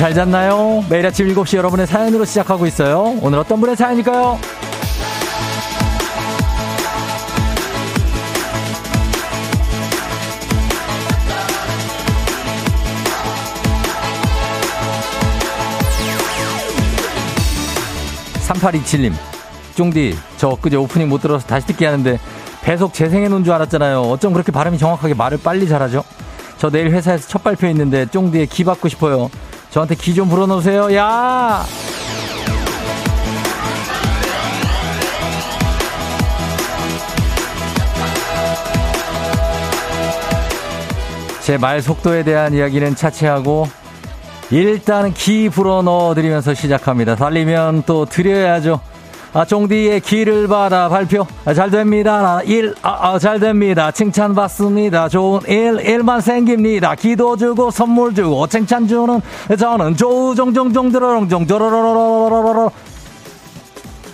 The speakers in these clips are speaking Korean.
잘 잤나요? 매일 아침 7시 여러분의 사연으로 시작하고 있어요. 오늘 어떤 분의 사연일까요? 3827님, 쫑디, 저 엊그제 오프닝 못 들어서 다시 듣기 하는데 배속 재생해 놓은 줄 알았잖아요. 어쩜 그렇게 발음이 정확하게 말을 빨리 잘하죠? 저 내일 회사에서 첫 발표 있는데 쫑디에 기 받고 싶어요. 저한테 기 좀 불어넣으세요. 야! 제 말 속도에 대한 이야기는 차치하고 일단 기 불어넣어 드리면서 시작합니다. 달리면 또 드려야죠. 아, 쫑디의 기를 받아 발표. 아, 잘 됩니다. 일, 아, 아, 잘 됩니다. 칭찬 받습니다. 좋은 일, 일만 생깁니다. 기도 주고 선물 주고 칭찬 주는 저는 조우종종종종드러렁종조러러러러러러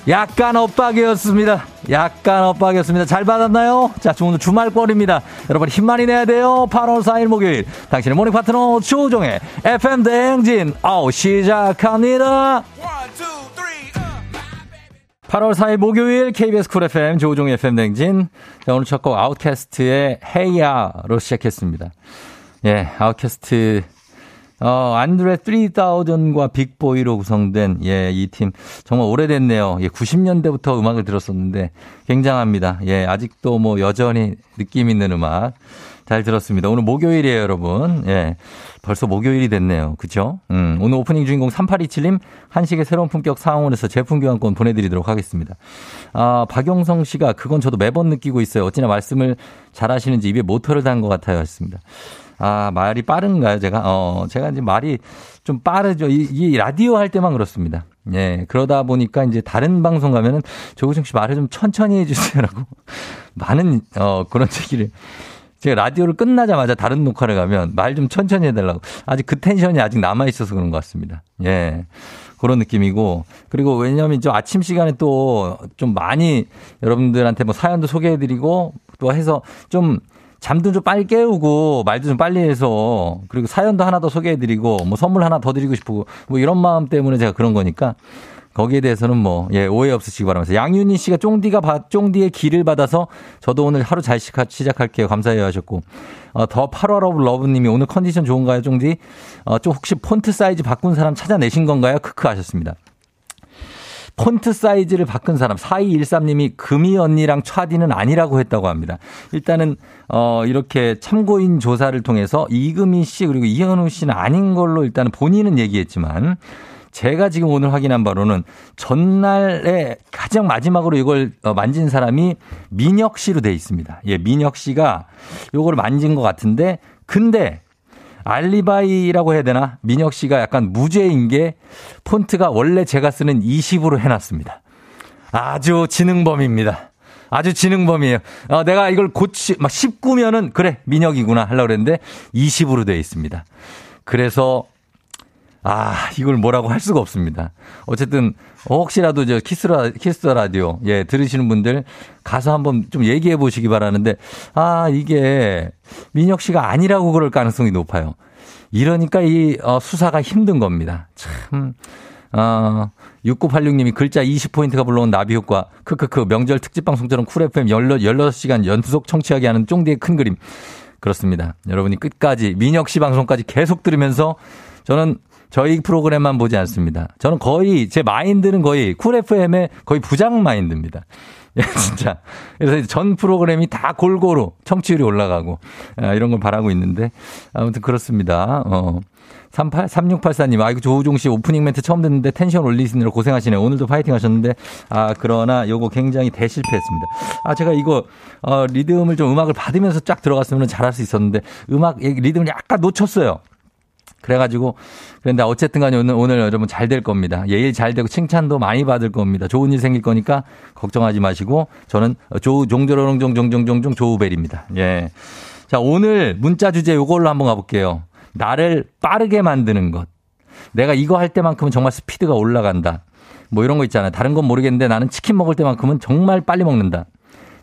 약간 엇박이었습니다. 약간 엇박이었습니다. 잘 받았나요? 자, 오늘 주말권입니다. 여러분 힘 많이 내야 돼요. 8월 4일 목요일. 당신의 morning 파트너 조우종의 FM 대행진. 아우, 시작합니다. 8월 4일 목요일 KBS Cool FM 조우종 FM 대행진. 자, 오늘 첫 곡 OutKast의 Hey Ya로 시작했습니다. 예, 아웃캐스트 어, 안드레 3000과 빅보이로 구성된, 예, 이 팀. 정말 오래됐네요. 예, 90년대부터 음악을 들었었는데, 굉장합니다. 예, 아직도 뭐 여전히 느낌 있는 음악. 잘 들었습니다. 오늘 목요일이에요, 여러분. 예. 벌써 목요일이 됐네요. 그쵸? 음, 오늘 오프닝 주인공 3827님, 한식의 새로운 품격 상황원에서 제품 교환권 보내드리도록 하겠습니다. 아, 박용성 씨가 그건 저도 매번 느끼고 있어요. 어찌나 말씀을 잘 하시는지 입에 모터를 단 것 같아요. 했습니다. 아, 말이 빠른가요, 제가? 어, 제가 이제 말이 좀 빠르죠. 이, 이 라디오 할 때만 그렇습니다. 예, 그러다 보니까 이제 다른 방송 가면은 조구정 씨 말을 좀 천천히 해주세요라고 많은, 어, 그런 얘기를 제가 라디오를 끝나자마자 다른 녹화를 가면 말 좀 천천히 해달라고. 아직 그 텐션이 아직 남아있어서 그런 것 같습니다. 예. 그런 느낌이고. 그리고 왜냐하면 좀 아침 시간에 또 좀 많이 여러분들한테 뭐 사연도 소개해드리고 또 해서 좀 잠도 좀 빨리 깨우고 말도 좀 빨리 해서 그리고 사연도 하나 더 소개해드리고 뭐 선물 하나 더 드리고 싶고 뭐 이런 마음 때문에 제가 그런 거니까 거기에 대해서는 뭐, 예, 오해 없으시기 바라면서. 양윤희 씨가 쫑디가 받, 쫑디의 기를 받아서 저도 오늘 하루 잘 시작할게요. 감사해요 하셨고. 어, 더 8월 of love님이 오늘 컨디션 좋은가요, 쫑디? 어, 좀 혹시 폰트 사이즈 바꾼 사람 찾아내신 건가요? 크크 하셨습니다. 폰트 사이즈를 바꾼 사람 4213님이 금이 언니랑 차디는 아니라고 했다고 합니다. 일단은 어 이렇게 참고인 조사를 통해서 이금희 씨 그리고 이현우 씨는 아닌 걸로 일단은 본인은 얘기했지만 제가 지금 오늘 확인한 바로는 전날에 가장 마지막으로 이걸 어, 만진 사람이 민혁 씨로 돼 있습니다. 예, 민혁 씨가 요걸 만진 것 같은데 근데 알리바이라고 해야 되나? 민혁 씨가 약간 무죄인 게 폰트가 원래 제가 쓰는 20으로 해놨습니다. 아주 지능범입니다. 아주 지능범이에요. 어, 내가 이걸 고치, 막 19면은 그래, 민혁이구나 하려고 그랬는데 20으로 되어 있습니다. 그래서 아, 이걸 뭐라고 할 수가 없습니다. 어쨌든, 혹시라도 저 키스라, Kiss Radio, 예, 들으시는 분들 가서 한번 좀 얘기해 보시기 바라는데, 아, 이게 민혁 씨가 아니라고 그럴 가능성이 높아요. 이러니까 이 어, 수사가 힘든 겁니다. 참, 어, 6986님이 글자 20포인트가 불러온 나비 효과, 크크크, 명절 특집 방송처럼 Cool FM 16시간 연속 청취하게 하는 쫑디의 큰 그림. 그렇습니다. 여러분이 끝까지, 민혁 씨 방송까지 계속 들으면서 저는 저희 프로그램만 보지 않습니다. 저는 거의 제 마인드는 거의 Cool FM의 거의 부장 마인드입니다. 예, 진짜. 그래서 전 프로그램이 다 골고루 청취율이 올라가고 아, 이런 걸 바라고 있는데 아무튼 그렇습니다. 어. 38, 3684님, 아이고, 조우종 씨 오프닝 멘트 처음 듣는데 텐션 올리시느라 고생하시네요. 오늘도 파이팅 하셨는데, 아, 그러나 요거 굉장히 대실패했습니다. 아, 제가 이거, 어, 리듬을 좀 음악을 받으면서 쫙 들어갔으면 잘할 수 있었는데, 음악, 리듬을 약간 놓쳤어요. 그래가지고 그런데 어쨌든 간에 오늘, 오늘 여러분 잘 될 겁니다. 예일 잘 되고 칭찬도 많이 받을 겁니다. 좋은 일 생길 거니까 걱정하지 마시고 저는 조우 종조롱종종종종종 조우벨입니다. 예. 자, 오늘 문자 주제 요걸로 한번 가볼게요. 나를 빠르게 만드는 것. 내가 이거 할 때만큼은 정말 스피드가 올라간다. 뭐 이런 거 있잖아요. 다른 건 모르겠는데 나는 치킨 먹을 때만큼은 정말 빨리 먹는다.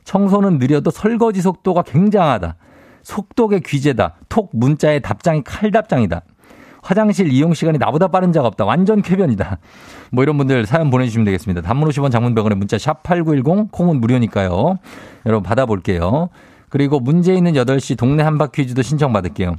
청소는 느려도 설거지 속도가 굉장하다. 속독의 귀재다. 톡 문자의 답장이 칼답장이다. 화장실 이용 시간이 나보다 빠른 자가 없다. 완전 쾌변이다. 뭐 이런 분들 사연 보내주시면 되겠습니다. 단문 50원 장문병원에 문자 샵 8910 콩은 무료니까요. 여러분 받아볼게요. 그리고 문제 있는 8시 동네 한바 퀴즈도 신청받을게요.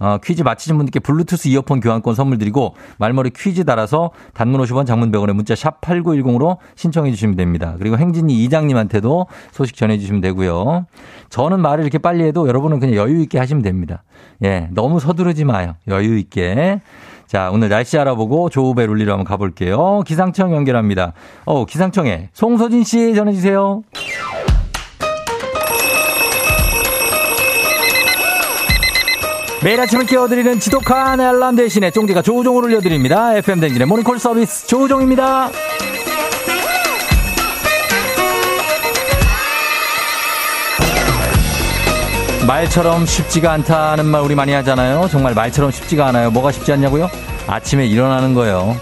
어, 퀴즈 맞히신 분들께 블루투스 이어폰 교환권 선물 드리고 말머리 퀴즈 달아서 단문 50원 장문 100원에 문자 샵 8910으로 신청해 주시면 됩니다. 그리고 행진이 이장님한테도 소식 전해 주시면 되고요. 저는 말을 이렇게 빨리 해도 여러분은 그냥 여유 있게 하시면 됩니다. 예, 너무 서두르지 마요. 여유 있게. 자, 오늘 날씨 알아보고 조우벨 울리러 한번 가볼게요. 기상청 연결합니다. 어, 기상청에 송소진 씨 전해주세요. 매일 아침을 깨워드리는 지독한 알람 대신에 쫑디가 조우종을 올려드립니다. FM 댕진의 모닝콜 서비스 조우종입니다. 말처럼 쉽지가 않다는 말 우리 많이 하잖아요. 정말 말처럼 쉽지가 않아요. 뭐가 쉽지 않냐고요? 아침에 일어나는 거예요.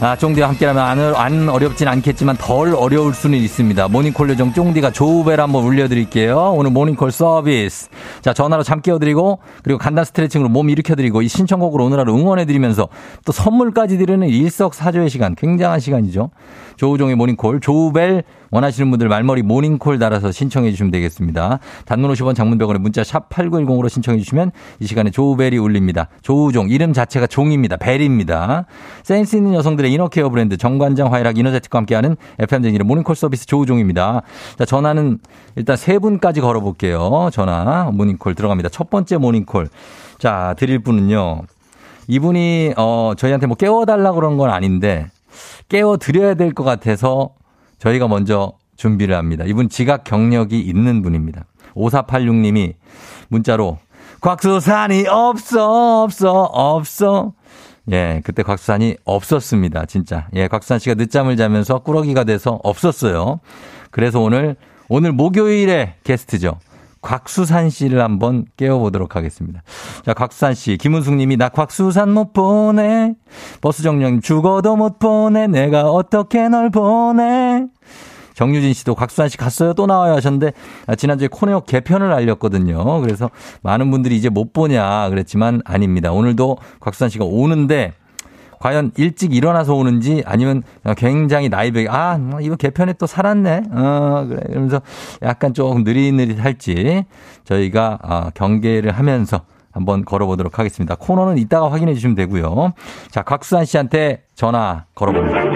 아, 쫑디와 함께라면 안, 안 어렵진 않겠지만 덜 어려울 수는 있습니다. 모닝콜 요정 쫑디가 조우벨 한번 울려드릴게요. 오늘 모닝콜 서비스. 자, 전화로 잠 깨워드리고, 그리고 간단 스트레칭으로 몸 일으켜드리고, 이 신청곡으로 오늘 하루 응원해드리면서 또 선물까지 드리는 일석사조의 시간. 굉장한 시간이죠. 조우종의 모닝콜, 조우벨 원하시는 분들 말머리 모닝콜 달아서 신청해 주시면 되겠습니다. 단문 50원 장문 100원의 문자 샵 8910으로 신청해 주시면 이 시간에 조우벨이 울립니다. 조우종 이름 자체가 종입니다. 벨입니다. 센스 있는 여성들의 inner care 브랜드 정관장 화애락 이너제틱과 함께하는 FM대행진의 모닝콜 서비스 조우종입니다. 자 전화는 일단 세 분까지 걸어볼게요. 전화 모닝콜 들어갑니다. 첫 번째 모닝콜 자 드릴 분은요. 이분이 어 저희한테 뭐 깨워달라 그런 건 아닌데 깨워 드려야 될 것 같아서 저희가 먼저 준비를 합니다. 이분 지각 경력이 있는 분입니다. 5486님이 문자로 곽수산이 없어 없어 없어 예, 그때 곽수산이 없었습니다. 진짜. 예, 곽수산 씨가 늦잠을 자면서 꾸러기가 돼서 없었어요. 그래서 오늘 오늘 목요일에 게스트죠. 곽수산 씨를 한번 깨워보도록 하겠습니다. 자, 곽수산 씨, 김은숙 님이 나 곽수산 못 보내. 버스 정령 죽어도 못 보내. 내가 어떻게 널 보내. 정유진 씨도 곽수산 씨 갔어요? 또 나와요 하셨는데 아, 지난주에 코네역 개편을 알렸거든요. 그래서 많은 분들이 이제 못 보냐 그랬지만 아닙니다. 오늘도 곽수산 씨가 오는데 과연 일찍 일어나서 오는지 아니면 굉장히 나이백이 아뭐 이거 개편에 또 살았네 어 그래 이러면서 약간 조금 느릿느릿할지 저희가 아, 경계를 하면서 한번 걸어보도록 하겠습니다. 코너는 이따가 확인해 주시면 되고요. 자 곽수산 씨한테 전화 걸어봅니다.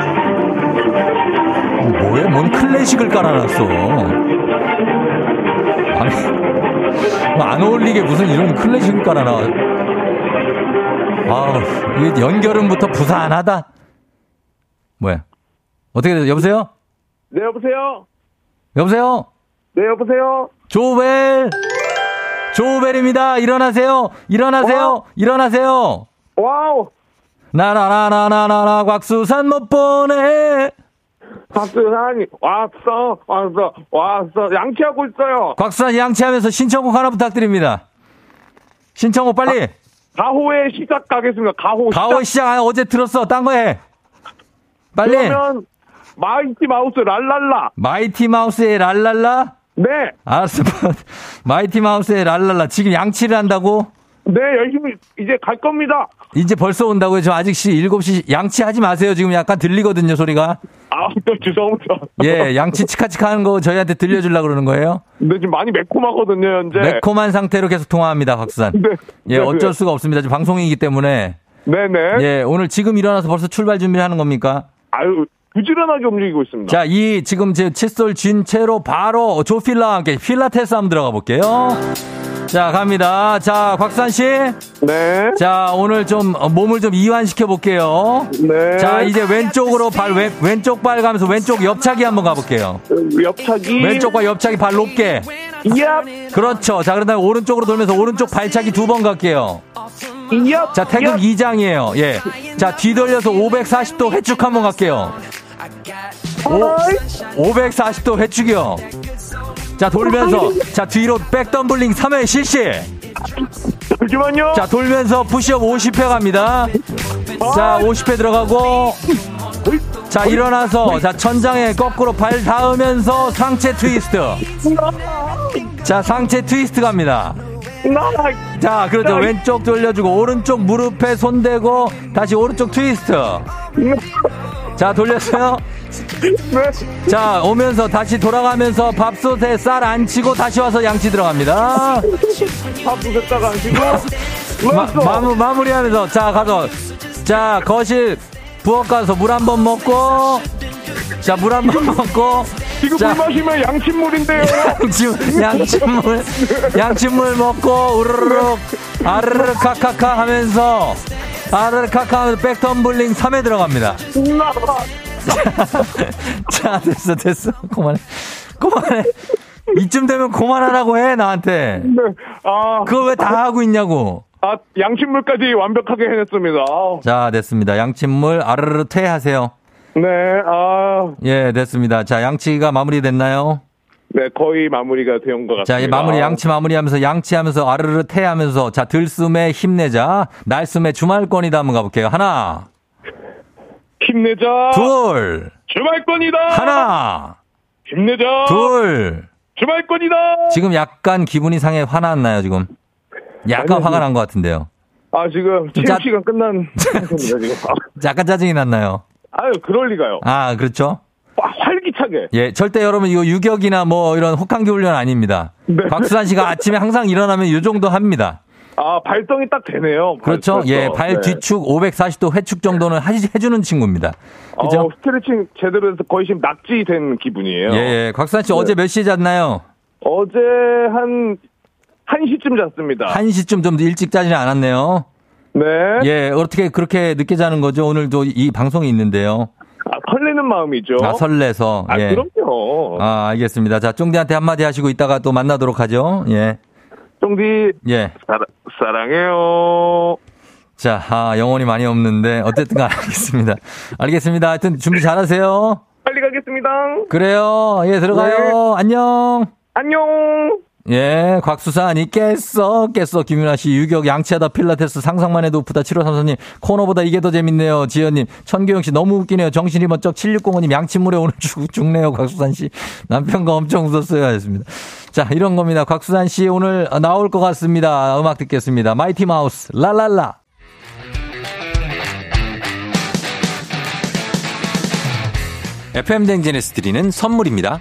뭐야? 뭔 클래식을 깔아놨어? 아니, 뭐안 어울리게 무슨 이런 클래식을 깔아놔. 아, 이 연결음부터 부산하다. 뭐야? 어떻게 돼? 여보세요? 네, 여보세요? 여보세요? 네, 여보세요? 조벨! 조벨입니다. 일어나세요. 일어나세요. 어? 일어나세요. 와우! 나나나나나나나 곽수산 못 보내. 곽수산이 왔어, 왔어, 왔어. 양치하고 있어요. 곽수산 양치하면서 신청곡 하나 부탁드립니다. 신청곡 빨리. 가호의 시작 가겠습니다. 가호. 가호 시작 아, 어제 들었어. 딴 거 해. 빨리. 그러면 마이티 마우스 랄랄라. 마이티 마우스의 랄랄라. 네, 알았어. 마이티 마우스의 랄랄라. 지금 양치를 한다고? 네, 열심히 이제 갈 겁니다. 이제 벌써 온다고요? 저 아직 시 7시 양치하지 마세요. 지금 약간 들리거든요, 소리가. 아, 또 죄송합니다. 예, 양치 치카치카 하는 거 저희한테 들려주려고 그러는 거예요? 근데 지금 많이 매콤하거든요, 현재. 매콤한 상태로 계속 통화합니다, 곽수산. 네. 예, 네, 어쩔 네. 수가 없습니다. 지금 방송이기 때문에. 네네. 예, 오늘 지금 일어나서 벌써 출발 준비를 하는 겁니까? 아유, 부지런하게 움직이고 있습니다. 자, 이 지금 제 칫솔 쥔 채로 바로 조필라와 함께 필라테스 한번 들어가 볼게요. 자, 갑니다. 자, 곽산 씨. 네. 자, 오늘 좀 어, 몸을 좀 이완시켜 볼게요. 네. 자, 이제 왼쪽으로 발 왼, 왼쪽 발 가면서 왼쪽 옆차기 한번 가 볼게요. 옆차기. 왼쪽과 옆차기 발 높게. 얍. 그렇죠. 자, 그다음에 오른쪽으로 돌면서 오른쪽 발차기 두 번 갈게요. 얍. 자, 태극 2장이에요. 예. 자, 뒤돌려서 540도 회축 한번 갈게요. 오, 540도 회축이요. 자, 돌면서. 자, 뒤로 백덤블링 3회 실시. 잠시만요. 자, 돌면서 푸시업 50회 갑니다. 자, 50회 들어가고. 자, 일어나서. 자, 천장에 거꾸로 발 닿으면서 상체 트위스트. 자, 상체 트위스트 갑니다. 나, 자, 그렇죠. 왼쪽 돌려주고, 오른쪽 무릎에 손 대고, 다시 오른쪽 트위스트. 자, 돌렸어요. 네. 자, 오면서 다시 돌아가면서 밥솥에 쌀 안 치고 다시 와서 양치 들어갑니다. 밥 부셨다가 안 쉬고. 마. 마무, 마무리하면서, 자, 가서, 자, 거실 부엌 가서 물 한 번 먹고, 자, 물 한 번 먹고, 이거 자, 물 마시면 양친물인데요. 양침, 양침물, 양침물 먹고, 우르르륵, 아르르 카카카 하면서, 아르르 카카 하면서 백텀블링 3에 들어갑니다. 나, 자, 됐어, 됐어. 그만해. 그만해. 이쯤 되면 그만하라고 해, 나한테. 네. 아, 그걸 왜 다 하고 있냐고. 아, 양친물까지 완벽하게 해냈습니다. 아, 자, 됐습니다. 양침물 아르르 퇴하세요. 네, 아, 예, 됐습니다. 자, 양치가 마무리됐나요? 네, 거의 마무리가 된 것 같습니다. 자, 이 마무리, 양치 마무리하면서, 양치하면서, 아르르 퇴하면서, 자, 들숨에 힘내자. 날숨에 주말권이다. 한번 가볼게요. 하나, 힘내자. 둘, 주말권이다. 하나, 힘내자. 둘. 주말권이다. 지금 약간 기분이 상해 화났나요, 지금? 약간 아니요, 화가 난 것 같은데요. 아, 지금 짜- 체육 시간 끝난 상태입니다, 지금. 아, 약간 짜증이 났나요? 아유, 그럴 리가요. 아, 그렇죠? 아, 활기차게. 예, 절대 여러분 이거 유격이나 뭐 이런 혹한기 훈련 아닙니다. 네. 박수환 씨가 아침에 항상 일어나면 이 정도 합니다. 아, 발성이 딱 되네요. 그렇죠? 벌써. 예, 발 네. 뒤축 540도 회축 정도는 하- 해주는 친구입니다. 그죠? 어, 스트레칭 제대로 해서 거의 지금 낙지 된 기분이에요. 예, 예. 곽수환 씨 어제 몇 시에 잤나요? 어제 한, 1시쯤 잤습니다. 1시쯤 좀 일찍 자지는 않았네요. 네. 예, 어떻게 그렇게 늦게 자는 거죠? 오늘도 이 방송이 있는데요. 아, 설레는 마음이죠. 아, 설레서. 아, 예. 그럼요. 아, 알겠습니다. 자, 쫑디한테 한마디 하시고 이따가 또 만나도록 하죠. 예. 쫑디, 예. 사랑, 사랑해요. 자, 아, 영혼이 많이 없는데, 어쨌든 간 알겠습니다. 알겠습니다. 하여튼 준비 잘 하세요. 빨리 가겠습니다. 그래요. 예, 들어가요. 안녕. 안녕. 예, 곽수산이 깼어, 깼어. 김윤아 씨, 유격, 양치하다 필라테스, 상상만 해도 부다 7533님, 코너보다 이게 더 재밌네요. 지연님, 천규영 씨, 너무 웃기네요. 정신이 번쩍 7605님, 양치물에 오늘 죽, 죽네요. 곽수산 씨. 남편과 엄청 웃었어요. 하셨습니다. 자, 이런 겁니다. 곽수산 씨 오늘 나올 것 같습니다. 음악 듣겠습니다. 마이티 마우스, 라랄라. FM 대행진에서 드리는 선물입니다.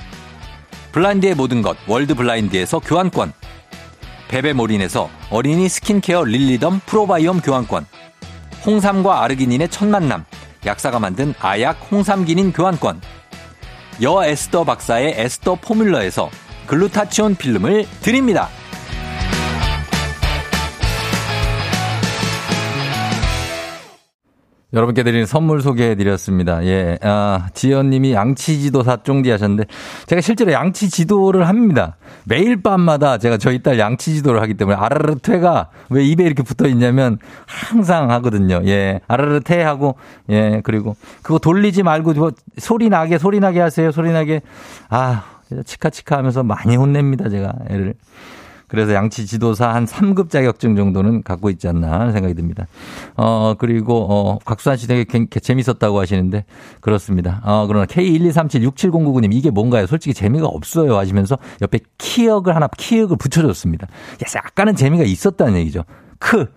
블라인드의 모든 것 월드 블라인드에서 교환권. 베베몰인에서 어린이 스킨케어 릴리덤 프로바이옴 교환권. 홍삼과 아르기닌의 첫 만남 약사가 만든 아약 홍삼기닌 교환권. 여 에스더 박사의 에스더 포뮬러에서 글루타치온 필름을 드립니다. 여러분께 드리는 선물 소개해 드렸습니다. 예, 아, 지연님이 양치지도 사쫑디 하셨는데, 제가 실제로 양치지도를 합니다. 매일 밤마다 제가 저희 딸 양치지도를 하기 때문에, 아르르 퇴가 왜 입에 이렇게 붙어 있냐면, 항상 하거든요. 예, 아르르 퇴 하고, 예, 그리고 그거 돌리지 말고, 뭐 소리 나게, 소리 나게 하세요. 소리 나게. 아, 치카치카 하면서 많이 혼냅니다. 제가 애를. 그래서 양치 지도사 한 3급 자격증 정도는 갖고 있지 않나 하는 생각이 듭니다. 어, 그리고, 어, 곽수환 씨 되게 재밌었다고 하시는데, 그렇습니다. 어, 그러나 K123767099님, 이게 뭔가요? 솔직히 재미가 없어요. 하시면서 옆에 키역을 하나, 키역을 붙여줬습니다. 약간은 재미가 있었다는 얘기죠. 크.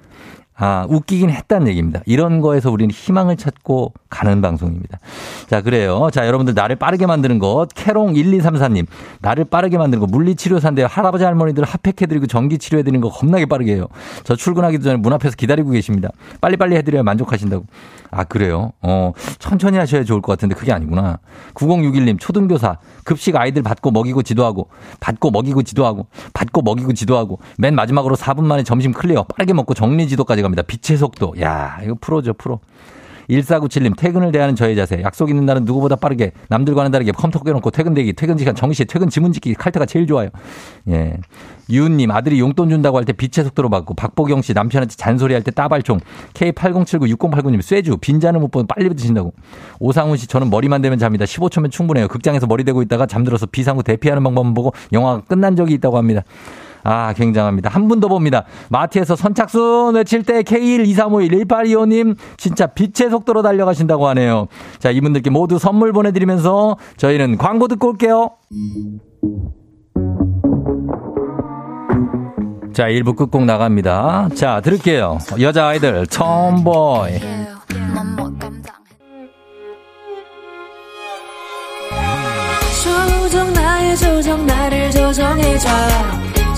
아, 웃기긴 했다는 얘기입니다. 이런 거에서 우리는 희망을 찾고 가는 방송입니다. 자, 그래요. 자, 여러분들 나를 빠르게 만드는 것. 캐롱1234님. 나를 빠르게 만드는 거. 물리치료사인데요. 할아버지 할머니들 핫팩해드리고 전기치료해드리는 거 겁나게 빠르게 해요. 저 출근하기도 전에 문 앞에서 기다리고 계십니다. 빨리빨리 해드려야 만족하신다고. 아, 그래요? 어, 천천히 하셔야 좋을 것 같은데 그게 아니구나. 9061님. 초등교사. 급식 아이들 받고 먹이고 지도하고. 받고 먹이고 지도하고. 받고 먹이고 지도하고. 맨 마지막으로 4분 만에 점심 클리어. 빠르게 먹고 정리 지도까지 갑니다. 빛의 속도. 야, 이거 프로죠, 프로. 1497님, 퇴근을 대하는 저의 자세. 약속 있는 날은 누구보다 빠르게, 남들과는 다르게 컴퓨터 껴놓고 퇴근 대기, 퇴근 시간 정시, 퇴근 지문 짓기, 칼퇴가 제일 좋아요. 예. 유은님, 아들이 용돈 준다고 할 때 빛의 속도로 받고, 박보경 씨 남편한테 잔소리 할 때 따발총, K80796089님, 쇠주, 빈잔을 못 보면 빨리 드신다고. 오상훈 씨, 저는 머리만 대면 잡니다. 15초면 충분해요. 극장에서 머리 대고 있다가 잠들어서 비상구 대피하는 방법 보고 영화가 끝난 적이 있다고 합니다. 아, 굉장합니다. 한 분 더 봅니다. 마트에서 선착순 외칠 때 K123511825님 진짜 빛의 속도로 달려가신다고 하네요. 자, 이분들께 모두 선물 보내드리면서 저희는 광고 듣고 올게요. 자, 1부 끝곡 나갑니다. 자, 들을게요. 여자아이들, 톰보이. 조정 나를 조정해줘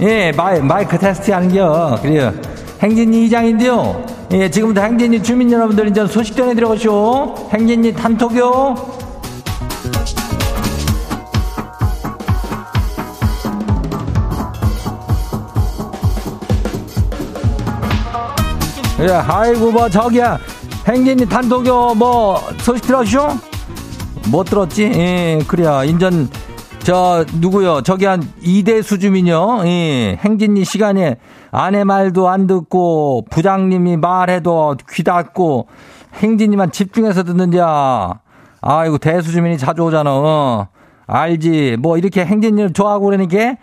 예, 마이, 마이크 테스트 하는 겨. 그래요. 행진리 이장인데요. 예, 지금부터 행진리 주민 여러분들 이제 소식 전해드려가시오. 행진리 단톡요. 예, 아이고, 뭐, 저기야. 행진리 단톡요, 뭐, 소식 들었슈? 못 들었지? 예, 그래야. 인전, 저 누구요? 저기 한 이대수 주민요. 예, 행진이 시간에 아내 말도 안 듣고 부장님이 말해도 귀 닫고 행진이만 집중해서 듣는자. 아이고 대수 주민이 자주 오잖아. 어. 알지. 뭐 이렇게 행진이를 좋아하고 그러니까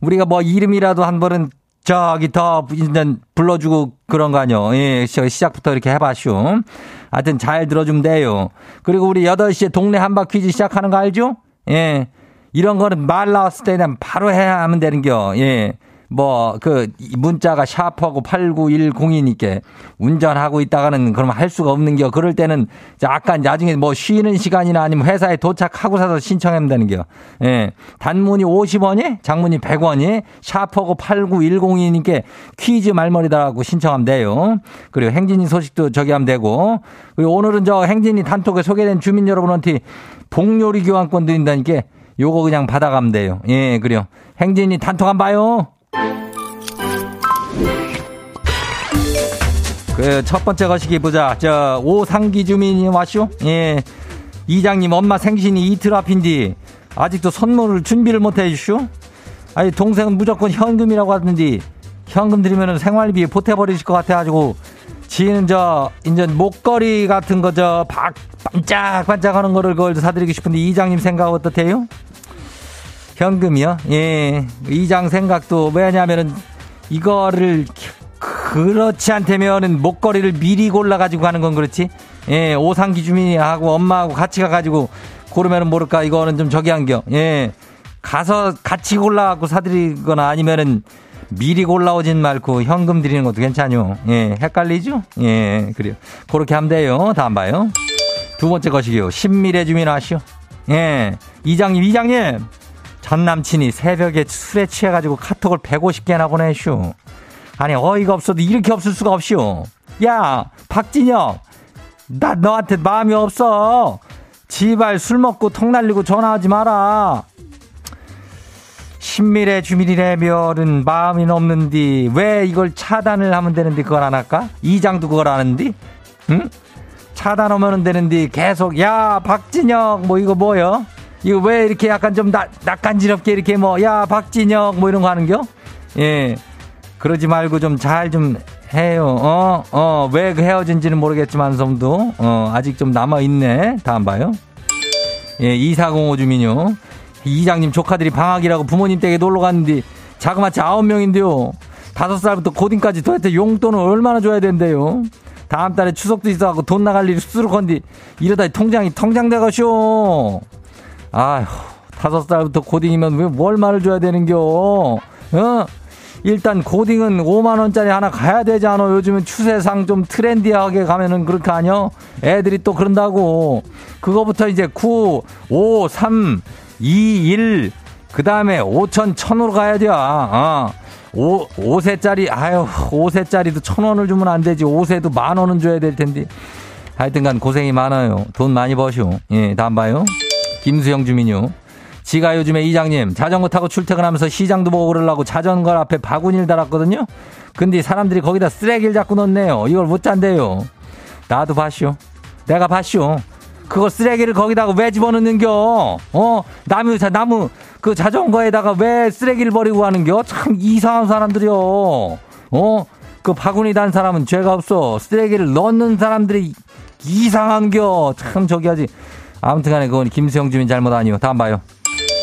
우리가 뭐 이름이라도 한 번은 저기 더 일단 불러주고 그런 거 아니요. 예, 시작부터 이렇게 해봐쇼. 하여튼 잘 들어주면 돼요. 그리고 우리 8시에 동네 한바 퀴즈 시작하는 거 알죠? 예. 이런 거는 말 나왔을 때는 바로 해야 하면 되는겨. 예. 뭐, 그, 문자가 샤프하고 8910이니까 운전하고 있다가는 그럼 할 수가 없는 겨. 그럴 때는 약간 나중에 뭐 쉬는 시간이나 아니면 회사에 도착하고서도 신청하면 되는 겨. 예. 단문이 50원이, 장문이 100원이, 샤프하고 8910이니까 퀴즈 말머리다라고 신청하면 돼요. 그리고 행진이 소식도 저기 하면 되고. 그리고 오늘은 저 행진이 단톡에 소개된 주민 여러분한테 복요리 교환권 드린다니까 요거 그냥 받아가면 돼요. 예, 그래요. 행진이 단톡 한 봐요. 그 첫 번째 거시기 보자. 저 오상기 주민이 왔쇼? 예. 이장님 엄마 생신이 이틀 앞인데 아직도 선물을 준비를 못 해주쇼? 아니 동생은 무조건 현금이라고 하던데 현금 드리면 생활비에 보태버리실 것 같아가지고 지는 저 이제 목걸이 같은 거 저 반짝반짝하는 거를 그걸 사드리고 싶은데 이장님 생각 어떻대요? 현금이요? 예. 이장 생각도 왜냐면은 이거를 그렇지 않다면은 목걸이를 미리 골라 가지고 가는 건 그렇지. 예. 오상기 주민하고 엄마하고 같이 가 가지고 고르면은 모를까 이거는 좀 저기 한겨. 예. 가서 같이 골라 갖고 사드리거나 아니면은 미리 골라오진 말고 현금 드리는 것도 괜찮요. 예. 헷갈리죠? 예. 그래요. 그렇게 하면 돼요. 다음 봐요. 두 번째 것이요. 신미래 주민 아시오? 예. 이장님, 이장님. 전 남친이 새벽에 술에 취해가지고 카톡을 150개나 보내슈. 아니 어이가 없어도 이렇게 없을 수가 없슈. 야 박진영 나 너한테 마음이 없어. 지발 술 먹고 통 날리고 전화하지 마라. 친밀의 주민이래면은 마음이 없는디 왜 이걸 차단을 하면 되는데 그걸 안 할까? 이장도 그걸 아는디? 응? 차단하면 되는데 계속 야 박진영 뭐 이거 뭐요? 이거 왜 이렇게 약간 좀 나, 낯간지럽게 이렇게 뭐 야 박진영 뭐 이런 거 하는겨? 예 그러지 말고 좀 잘좀 좀 해요 어 어왜 그 헤어진지는 모르겠지만 섬도 어 아직 좀 남아 있네 다음 봐요 예 2405 주민요 이장님 조카들이 방학이라고 부모님 댁에 놀러 갔는데 자그마치 아홉 명인데요. 다섯 살부터 고딩까지 도대체 용돈을 얼마나 줘야 된대요. 다음 달에 추석도 있어갖고 돈 나갈 일이 수두룩한디 이러다 통장이 통장돼가쇼. 아휴 다섯 살부터 고딩이면 왜 뭘 말을 줘야 되는겨. 어? 일단 고딩은 5만 원짜리 하나 가야 되지 않아? 요즘은 추세상 좀 트렌디하게 가면은 그렇게 하냐? 애들이 또 그런다고. 그거부터 이제 9, 5, 3, 2, 1, 그 다음에 5천, 1000으로 가야 돼. 어. 5, 5세짜리, 아유, 5세짜리도 1000원을 주면 안 되지. 5세도 만 원은 줘야 될 텐데. 하여튼 간 고생이 많아요. 돈 많이 버쇼. 예, 다음 봐요. 김수영 주민요. 지가 요즘에 이장님 자전거 타고 출퇴근하면서 시장도 보고 그러려고 자전거 앞에 바구니를 달았거든요. 근데 사람들이 거기다 쓰레기를 자꾸 넣네요. 이걸 못 잔대요. 나도 봤쇼. 내가 봤쇼. 그거 쓰레기를 거기다가 왜 집어넣는겨? 어? 나무, 나무, 그 자전거에다가 왜 쓰레기를 버리고 가는겨? 참 이상한 사람들이요. 어? 그 바구니 단 사람은 죄가 없어. 쓰레기를 넣는 사람들이 이상한겨. 참 저기 하지. 아무튼 간에 그건 김수영 주민 잘못 아니요. 다음 봐요.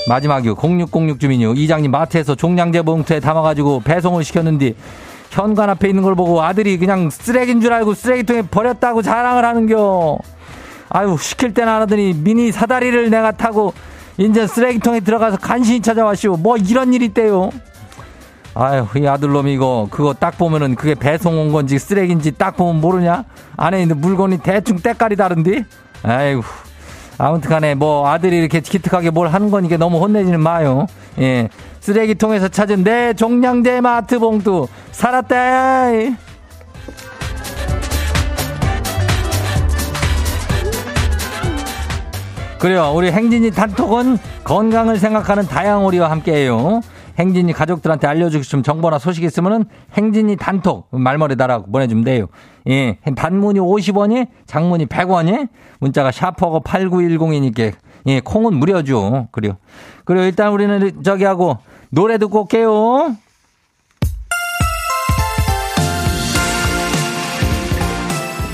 마지막이요. 0606 주민요. 이장님 마트에서 종량제 봉투에 담아가지고 배송을 시켰는데 현관 앞에 있는 걸 보고 아들이 그냥 쓰레기인 줄 알고 쓰레기통에 버렸다고 자랑을 하는겨. 아유 시킬 때는 안 하더니 미니 사다리를 내가 타고 이제 쓰레기통에 들어가서 간신히 찾아왔시오. 뭐 이런 일이 있대요. 아유 이 아들놈이 이거 그거 딱 보면은 그게 배송 온 건지 쓰레기인지 딱 보면 모르냐? 안에 있는 물건이 대충 때깔이 다른데? 아이고 아무튼 간에 뭐 아들이 이렇게 기특하게 뭘 하는 건 이게 너무 혼내지는 마요. 예. 쓰레기통에서 찾은 내 종량제 마트 봉투 살았대. 그래요. 우리 행진이 단톡은 건강을 생각하는 다양오리와 함께해요. 행진이 가족들한테 알려주고 싶은 정보나 소식 있으면은 행진이 단톡 말머리 달아 보내주면 돼요. 예, 단문이 50원이, 장문이 100원이, 문자가 샤퍼고 8910이니까 예, 콩은 무료죠. 그래요. 그리고 일단 우리는 저기 하고 노래 듣고 올게요.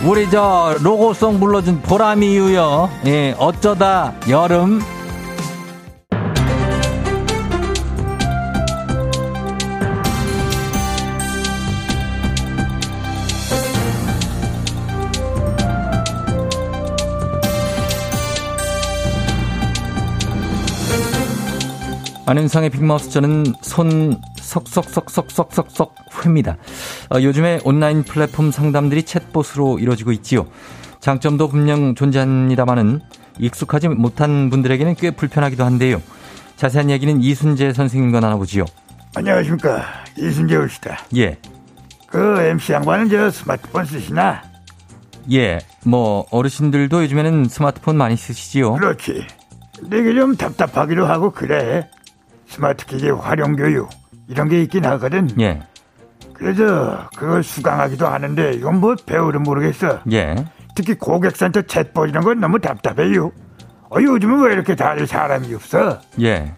우리 저 로고송 불러준 보람이 유요. 예, 어쩌다 여름. 안윤상의 빅마우스 저는 손 석석석석석석석 회입니다. 어, 요즘에 온라인 플랫폼 상담들이 챗봇으로 이루어지고 있지요. 장점도 분명 존재합니다만은 익숙하지 못한 분들에게는 꽤 불편하기도 한데요. 자세한 얘기는 이순재 선생님과 나눠보지요. 안녕하십니까. 이순재 의시다. 예. 그 MC 양반은 저 스마트폰 쓰시나? 예. 뭐 어르신들도 요즘에는 스마트폰 많이 쓰시지요. 그렇지. 되게 좀 답답하기도 하고 그래. 스마트 기기 활용 교육 이런 게 있긴 하거든. 예. 그래서 그걸 수강하기도 하는데 이건 뭐 배우를 모르겠어. 예. 특히 고객센터 챗봇 이런 건 너무 답답해요. 어, 요즘은 왜 이렇게 다닐 사람이 없어? 예.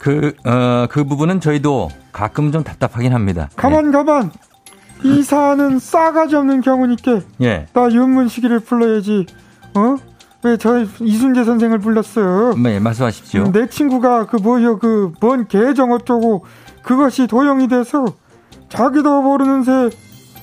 그, 어, 그 부분은 저희도 가끔 좀 답답하긴 합니다. 가만, 예. 가만. 이 사안은 싸가지 없는 경우니까. 예. 나 윤문식이를 불러야지. 어? 왜저 이순재 선생을 불렀어요? 네, 말씀하십시오. 내 친구가 그 뭐요, 그, 뭔 계정 어쩌고, 그것이 도용이 돼서 자기도 모르는 새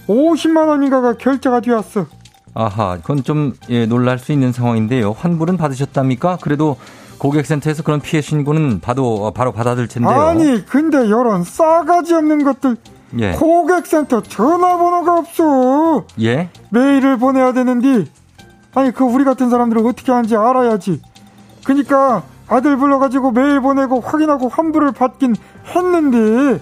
50만 원인가가 결제가 되었어. 아하, 그건 좀 예, 놀랄 수 있는 상황인데요. 환불은 받으셨답니까? 그래도 고객센터에서 그런 피해 신고는 바로 바로 받아들 텐데요. 아니, 근데 이런 싸가지 없는 것들 예. 고객센터 전화번호가 없어. 예? 메일을 보내야 되는데 아니 그 우리 같은 사람들은 어떻게 하는지 알아야지. 그니까 아들 불러가지고 메일 보내고 확인하고 환불을 받긴 했는데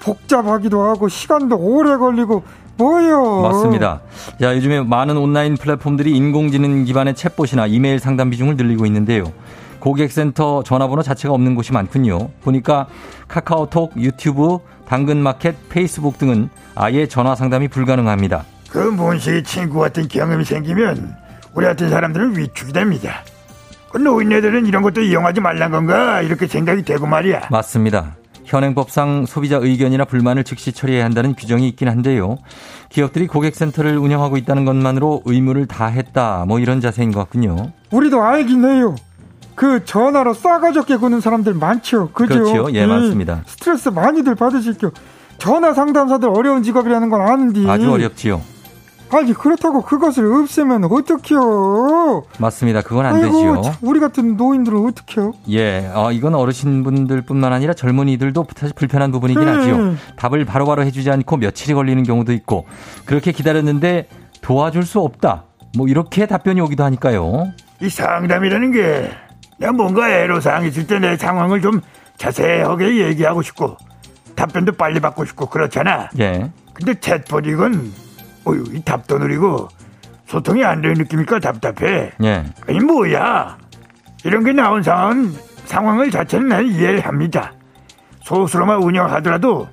복잡하기도 하고 시간도 오래 걸리고 뭐요? 맞습니다. 자, 요즘에 많은 온라인 플랫폼들이 인공지능 기반의 챗봇이나 이메일 상담 비중을 늘리고 있는데요. 고객센터 전화번호 자체가 없는 곳이 많군요. 보니까 카카오톡, 유튜브, 당근마켓, 페이스북 등은 아예 전화 상담이 불가능합니다. 그 문씨 친구 같은 경험이 생기면 우리 같은 사람들은 위축이 됩니다. 그 노인네들은 이런 것도 이용하지 말란 건가 이렇게 생각이 되고 말이야. 맞습니다. 현행법상 소비자 의견이나 불만을 즉시 처리해야 한다는 규정이 있긴 한데요. 기업들이 고객센터를 운영하고 있다는 것만으로 의무를 다했다. 뭐 이런 자세인 것 같군요. 우리도 알긴 해요. 그 전화로 싸가지 없게 구는 사람들 많죠. 그죠? 그렇죠. 예, 많습니다. 스트레스 많이들 받으실게요. 전화 상담사들 어려운 직업이라는 건 아는데. 아주 어렵지요. 아니 그렇다고 그것을 없애면 어떡해요? 맞습니다. 그건 안 아이고, 되지요. 우리 같은 노인들은 어떡해요? 예, 어, 이건 어르신분들뿐만 아니라 젊은이들도 사실 불편한 부분이긴 네. 하지요. 답을 바로바로 해주지 않고 며칠이 걸리는 경우도 있고 그렇게 기다렸는데 도와줄 수 없다. 뭐 이렇게 답변이 오기도 하니까요. 이 상담이라는 게 내가 뭔가 애로사항 있을 때 내 상황을 좀 자세하게 얘기하고 싶고 답변도 빨리 받고 싶고 그렇잖아. 예, 근데 챗봇 이건 어휴 이 답도 느리고 소통이 안 되는 느낌이니까 답답해. 예. 아니 뭐야 이런 게 나온 상황 상황을 자체는 난 이해를 합니다. 소수로만 운영하더라도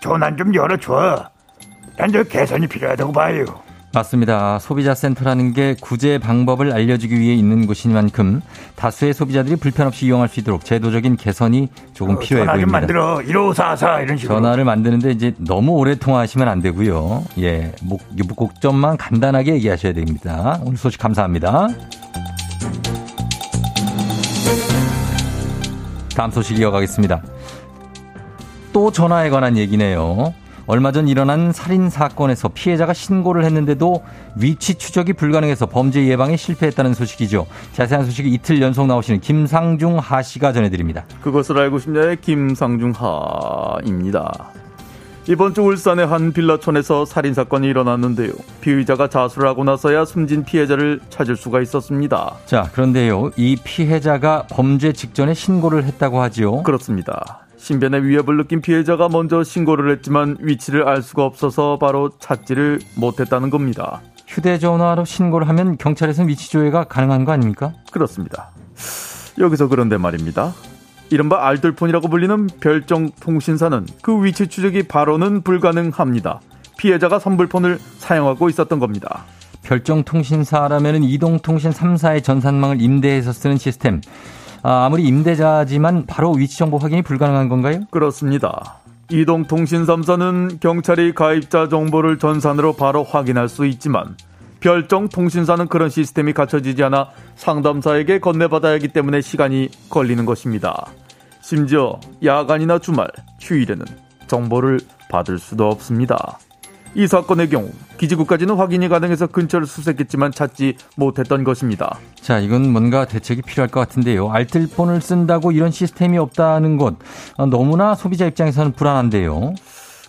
전환 좀 열어줘. 난 저 개선이 필요하다고 봐요. 맞습니다. 소비자 센터라는 게 구제 방법을 알려주기 위해 있는 곳인 만큼 다수의 소비자들이 불편 없이 이용할 수 있도록 제도적인 개선이 조금 어, 필요해 전화 좀 보입니다. 만들어 1544 이런 식으로. 전화를 만드는데 이제 너무 오래 통화하시면 안 되고요. 예, 목, 목적점만 간단하게 얘기하셔야 됩니다. 오늘 소식 감사합니다. 다음 소식 이어가겠습니다. 또 전화에 관한 얘기네요. 얼마 전 일어난 살인 사건에서 피해자가 신고를 했는데도 위치 추적이 불가능해서 범죄 예방에 실패했다는 소식이죠. 자세한 소식이 이틀 연속 나오시는 김상중 하 씨가 전해드립니다. 그것을 알고 싶냐의 김상중 하입니다. 이번 주 울산의 한 빌라촌에서 살인 사건이 일어났는데요. 피의자가 자수를 하고 나서야 숨진 피해자를 찾을 수가 있었습니다. 자, 그런데요. 이 피해자가 범죄 직전에 신고를 했다고 하지요. 그렇습니다. 신변의 위협을 느낀 피해자가 먼저 신고를 했지만 위치를 알 수가 없어서 바로 찾지를 못했다는 겁니다. 휴대전화로 신고를 하면 경찰에서는 위치 조회가 가능한 거 아닙니까? 그렇습니다. 여기서 그런데 말입니다. 이른바 알뜰폰이라고 불리는 별정 통신사는 그 위치 추적이 바로는 불가능합니다. 피해자가 선불폰을 사용하고 있었던 겁니다. 별정 통신사라면 이동통신 3사의 전산망을 임대해서 쓰는 시스템. 아, 아무리 임대자지만 바로 위치 정보 확인이 불가능한 건가요? 그렇습니다. 이동통신3사는 경찰이 가입자 정보를 전산으로 바로 확인할 수 있지만 별정 통신사는 그런 시스템이 갖춰지지 않아 상담사에게 건네받아야 하기 때문에 시간이 걸리는 것입니다. 심지어 야간이나 주말, 휴일에는 정보를 받을 수도 없습니다. 이 사건의 경우 기지국까지는 확인이 가능해서 근처를 수색했지만 찾지 못했던 것입니다. 자, 이건 뭔가 대책이 필요할 것 같은데요. 알뜰폰을 쓴다고 이런 시스템이 없다는 것 아, 너무나 소비자 입장에서는 불안한데요.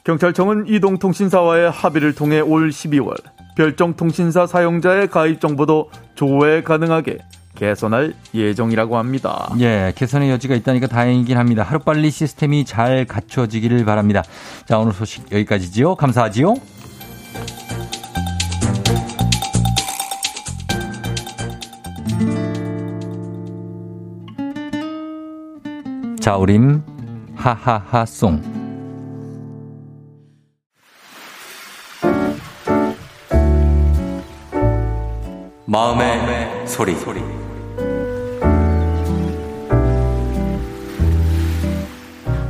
경찰청은 이동통신사와의 합의를 통해 올 12월 별정통신사 사용자의 가입 정보도 조회 가능하게 개선할 예정이라고 합니다. 예, 개선의 여지가 있다니까 다행이긴 합니다. 하루빨리 시스템이 잘 갖춰지기를 바랍니다. 자, 오늘 소식 여기까지지요. 감사하지요. 자우림 하하하송 마음의, 소리.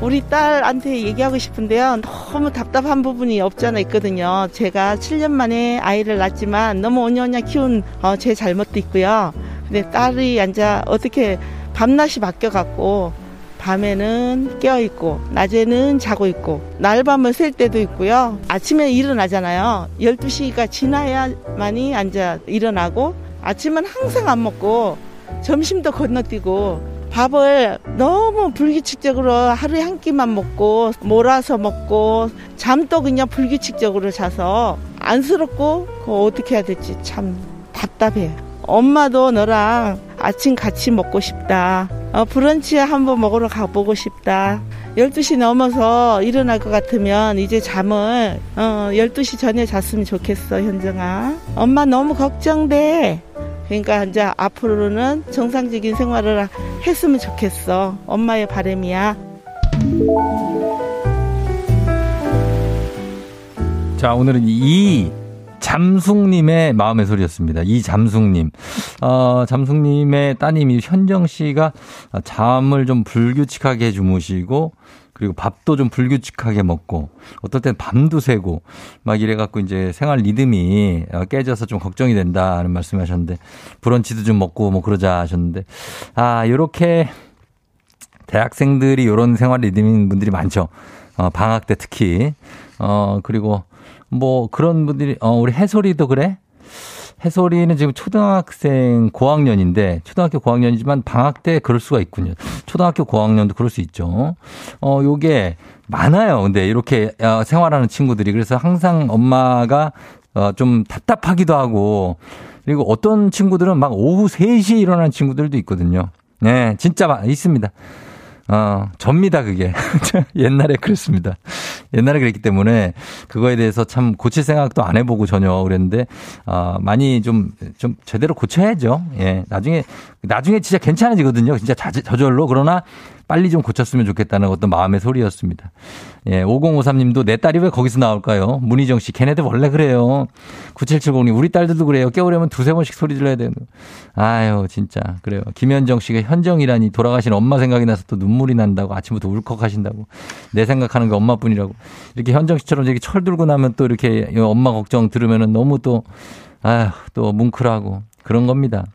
우리 딸한테 얘기하고 싶은데요. 너무 답답한 부분이 없잖아 있거든요. 제가 7년 만에 아이를 낳았지만 너무 오냐오냐 키운 어, 제 잘못도 있고요. 근데 딸이 앉아 어떻게 밤낮이 바뀌어갖고 밤에는 깨어있고 낮에는 자고 있고 날밤을 셀 때도 있고요. 아침에 일어나잖아요. 12시가 지나야만이 앉아 일어나고 아침은 항상 안 먹고 점심도 건너뛰고 밥을 너무 불규칙적으로 하루에 한 끼만 먹고 몰아서 먹고 잠도 그냥 불규칙적으로 자서 안쓰럽고 그거 어떻게 해야 될지 참 답답해요. 엄마도 너랑 아침 같이 먹고 싶다. 어, 브런치 한번 먹으러 가보고 싶다. 12시 넘어서 일어날 것 같으면 이제 잠을 어, 12시 전에 잤으면 좋겠어, 현정아. 엄마 너무 걱정돼. 그러니까 이제 앞으로는 정상적인 생활을 했으면 좋겠어. 엄마의 바람이야. 자, 오늘은 이 잠숙님의 마음의 소리였습니다. 이 잠숙님. 어, 잠숙님의 따님이 현정 씨가 잠을 좀 불규칙하게 주무시고 그리고 밥도 좀 불규칙하게 먹고 어떨 땐 밤도 새고 막 이래갖고 이제 생활 리듬이 깨져서 좀 걱정이 된다는 말씀 하셨는데 브런치도 좀 먹고 뭐 그러자 하셨는데 아, 요렇게 대학생들이 요런 생활 리듬인 분들이 많죠. 어, 방학 때 특히. 어, 그리고 뭐 그런 분들이 어 우리 해솔이도 그래? 해솔이는 지금 초등학생 고학년인데 초등학교 고학년이지만 방학 때 그럴 수가 있군요. 초등학교 고학년도 그럴 수 있죠. 어 요게 많아요. 근데 이렇게 어, 생활하는 친구들이 그래서 항상 엄마가 어 좀 답답하기도 하고 그리고 어떤 친구들은 막 오후 3시에 일어나는 친구들도 있거든요. 네, 진짜 있습니다. 어, 접니다, 그게. 옛날에 그랬습니다. 옛날에 그랬기 때문에 그거에 대해서 참 고칠 생각도 안 해보고 전혀 그랬는데, 어, 많이 좀, 좀 제대로 고쳐야죠. 예. 나중에, 나중에 진짜 괜찮아지거든요. 진짜 자제, 저절로. 그러나 빨리 좀 고쳤으면 좋겠다는 어떤 마음의 소리였습니다. 예, 5053님도 내 딸이 왜 거기서 나올까요? 문희정 씨, 걔네들 원래 그래요. 9770님, 우리 딸들도 그래요. 깨우려면 두세 번씩 소리 질러야 되는 거. 아유, 진짜. 그래요. 김현정 씨가 현정이라니 돌아가신 엄마 생각이 나서 또 눈물이 난다고 아침부터 울컥 하신다고. 내 생각하는 게 엄마뿐이라고. 이렇게 현정 씨처럼 이렇게 철 들고 나면 또 이렇게 엄마 걱정 들으면은 너무 또, 아휴, 또 뭉클하고 그런 겁니다.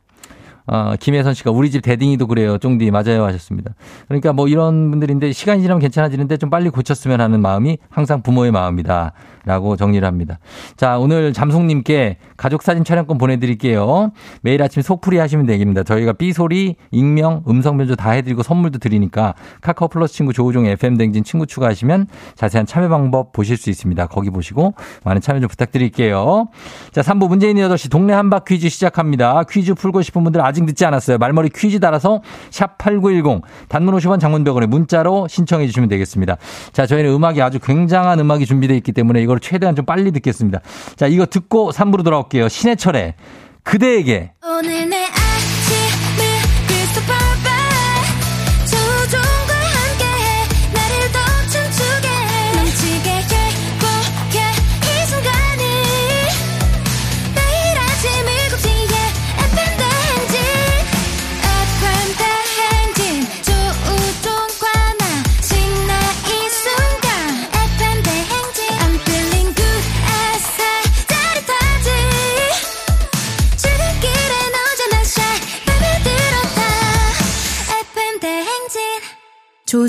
아, 김혜선 씨가 우리 집 대딩이도 그래요. 쫑디 맞아요 하셨습니다. 그러니까 뭐 이런 분들인데 시간이 지나면 괜찮아지는데 좀 빨리 고쳤으면 하는 마음이 항상 부모의 마음이다. 라고 정리를 합니다. 자, 오늘 잠송님께 가족 사진 촬영권 보내드릴게요. 매일 아침 속풀이 하시면 되겠습니다. 저희가 삐소리, 익명, 음성 변조 다 해드리고 선물도 드리니까 카카오 플러스 친구 조우종 FM 댕진 친구 추가하시면 자세한 참여 방법 보실 수 있습니다. 거기 보시고 많은 참여 좀 부탁드릴게요. 자, 3부 문재인 8시 동네 한바 퀴즈 시작합니다. 퀴즈 풀고 싶은 분들 아직 늦지 않았어요. 말머리 퀴즈 달아서 샵 8910 단문 50원 장문병원에 문자로 신청해 주시면 되겠습니다. 자, 저희는 음악이 아주 굉장한 음악이 준비되어 있기 때문에 이걸 최대한 좀 빨리 듣겠습니다. 자, 이거 듣고 3부로 돌아올게요. 신해철의 그대에게. 오늘 내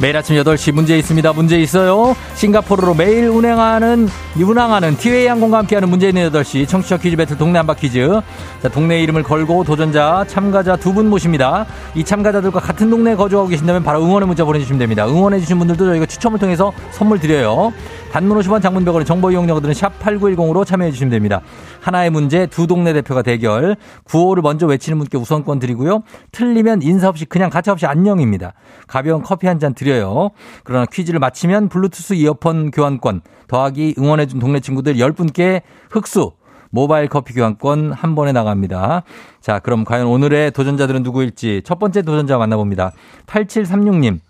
매일 아침 8시 문제 있습니다. 문제 있어요. 싱가포르로 매일 운행하는, 운항하는 티웨이 항공과 함께하는 문제 있는 8시 청취자 퀴즈 배틀 동네 한바 퀴즈. 자, 동네 이름을 걸고 도전자, 참가자 두 분 모십니다. 이 참가자들과 같은 동네에 거주하고 계신다면 바로 응원의 문자 보내주시면 됩니다. 응원해주신 분들도 저희가 추첨을 통해서 선물 드려요. 단문 50원 장문벽으로 정보 이용료들은 샵 8910으로 참여해주시면 됩니다. 하나의 문제 두 동네 대표가 대결. 구호를 먼저 외치는 분께 우선권 드리고요. 틀리면 인사 없이 그냥 가차 없이 안녕입니다. 가벼운 커피 한 잔 드려요. 그러나 퀴즈를 마치면 블루투스 이어폰 교환권 더하기 응원해준 동네 친구들 10분께 흑수 모바일 커피 교환권 한 번에 나갑니다. 자, 그럼 과연 오늘의 도전자들은 누구일지 첫 번째 도전자 만나봅니다. 8736님.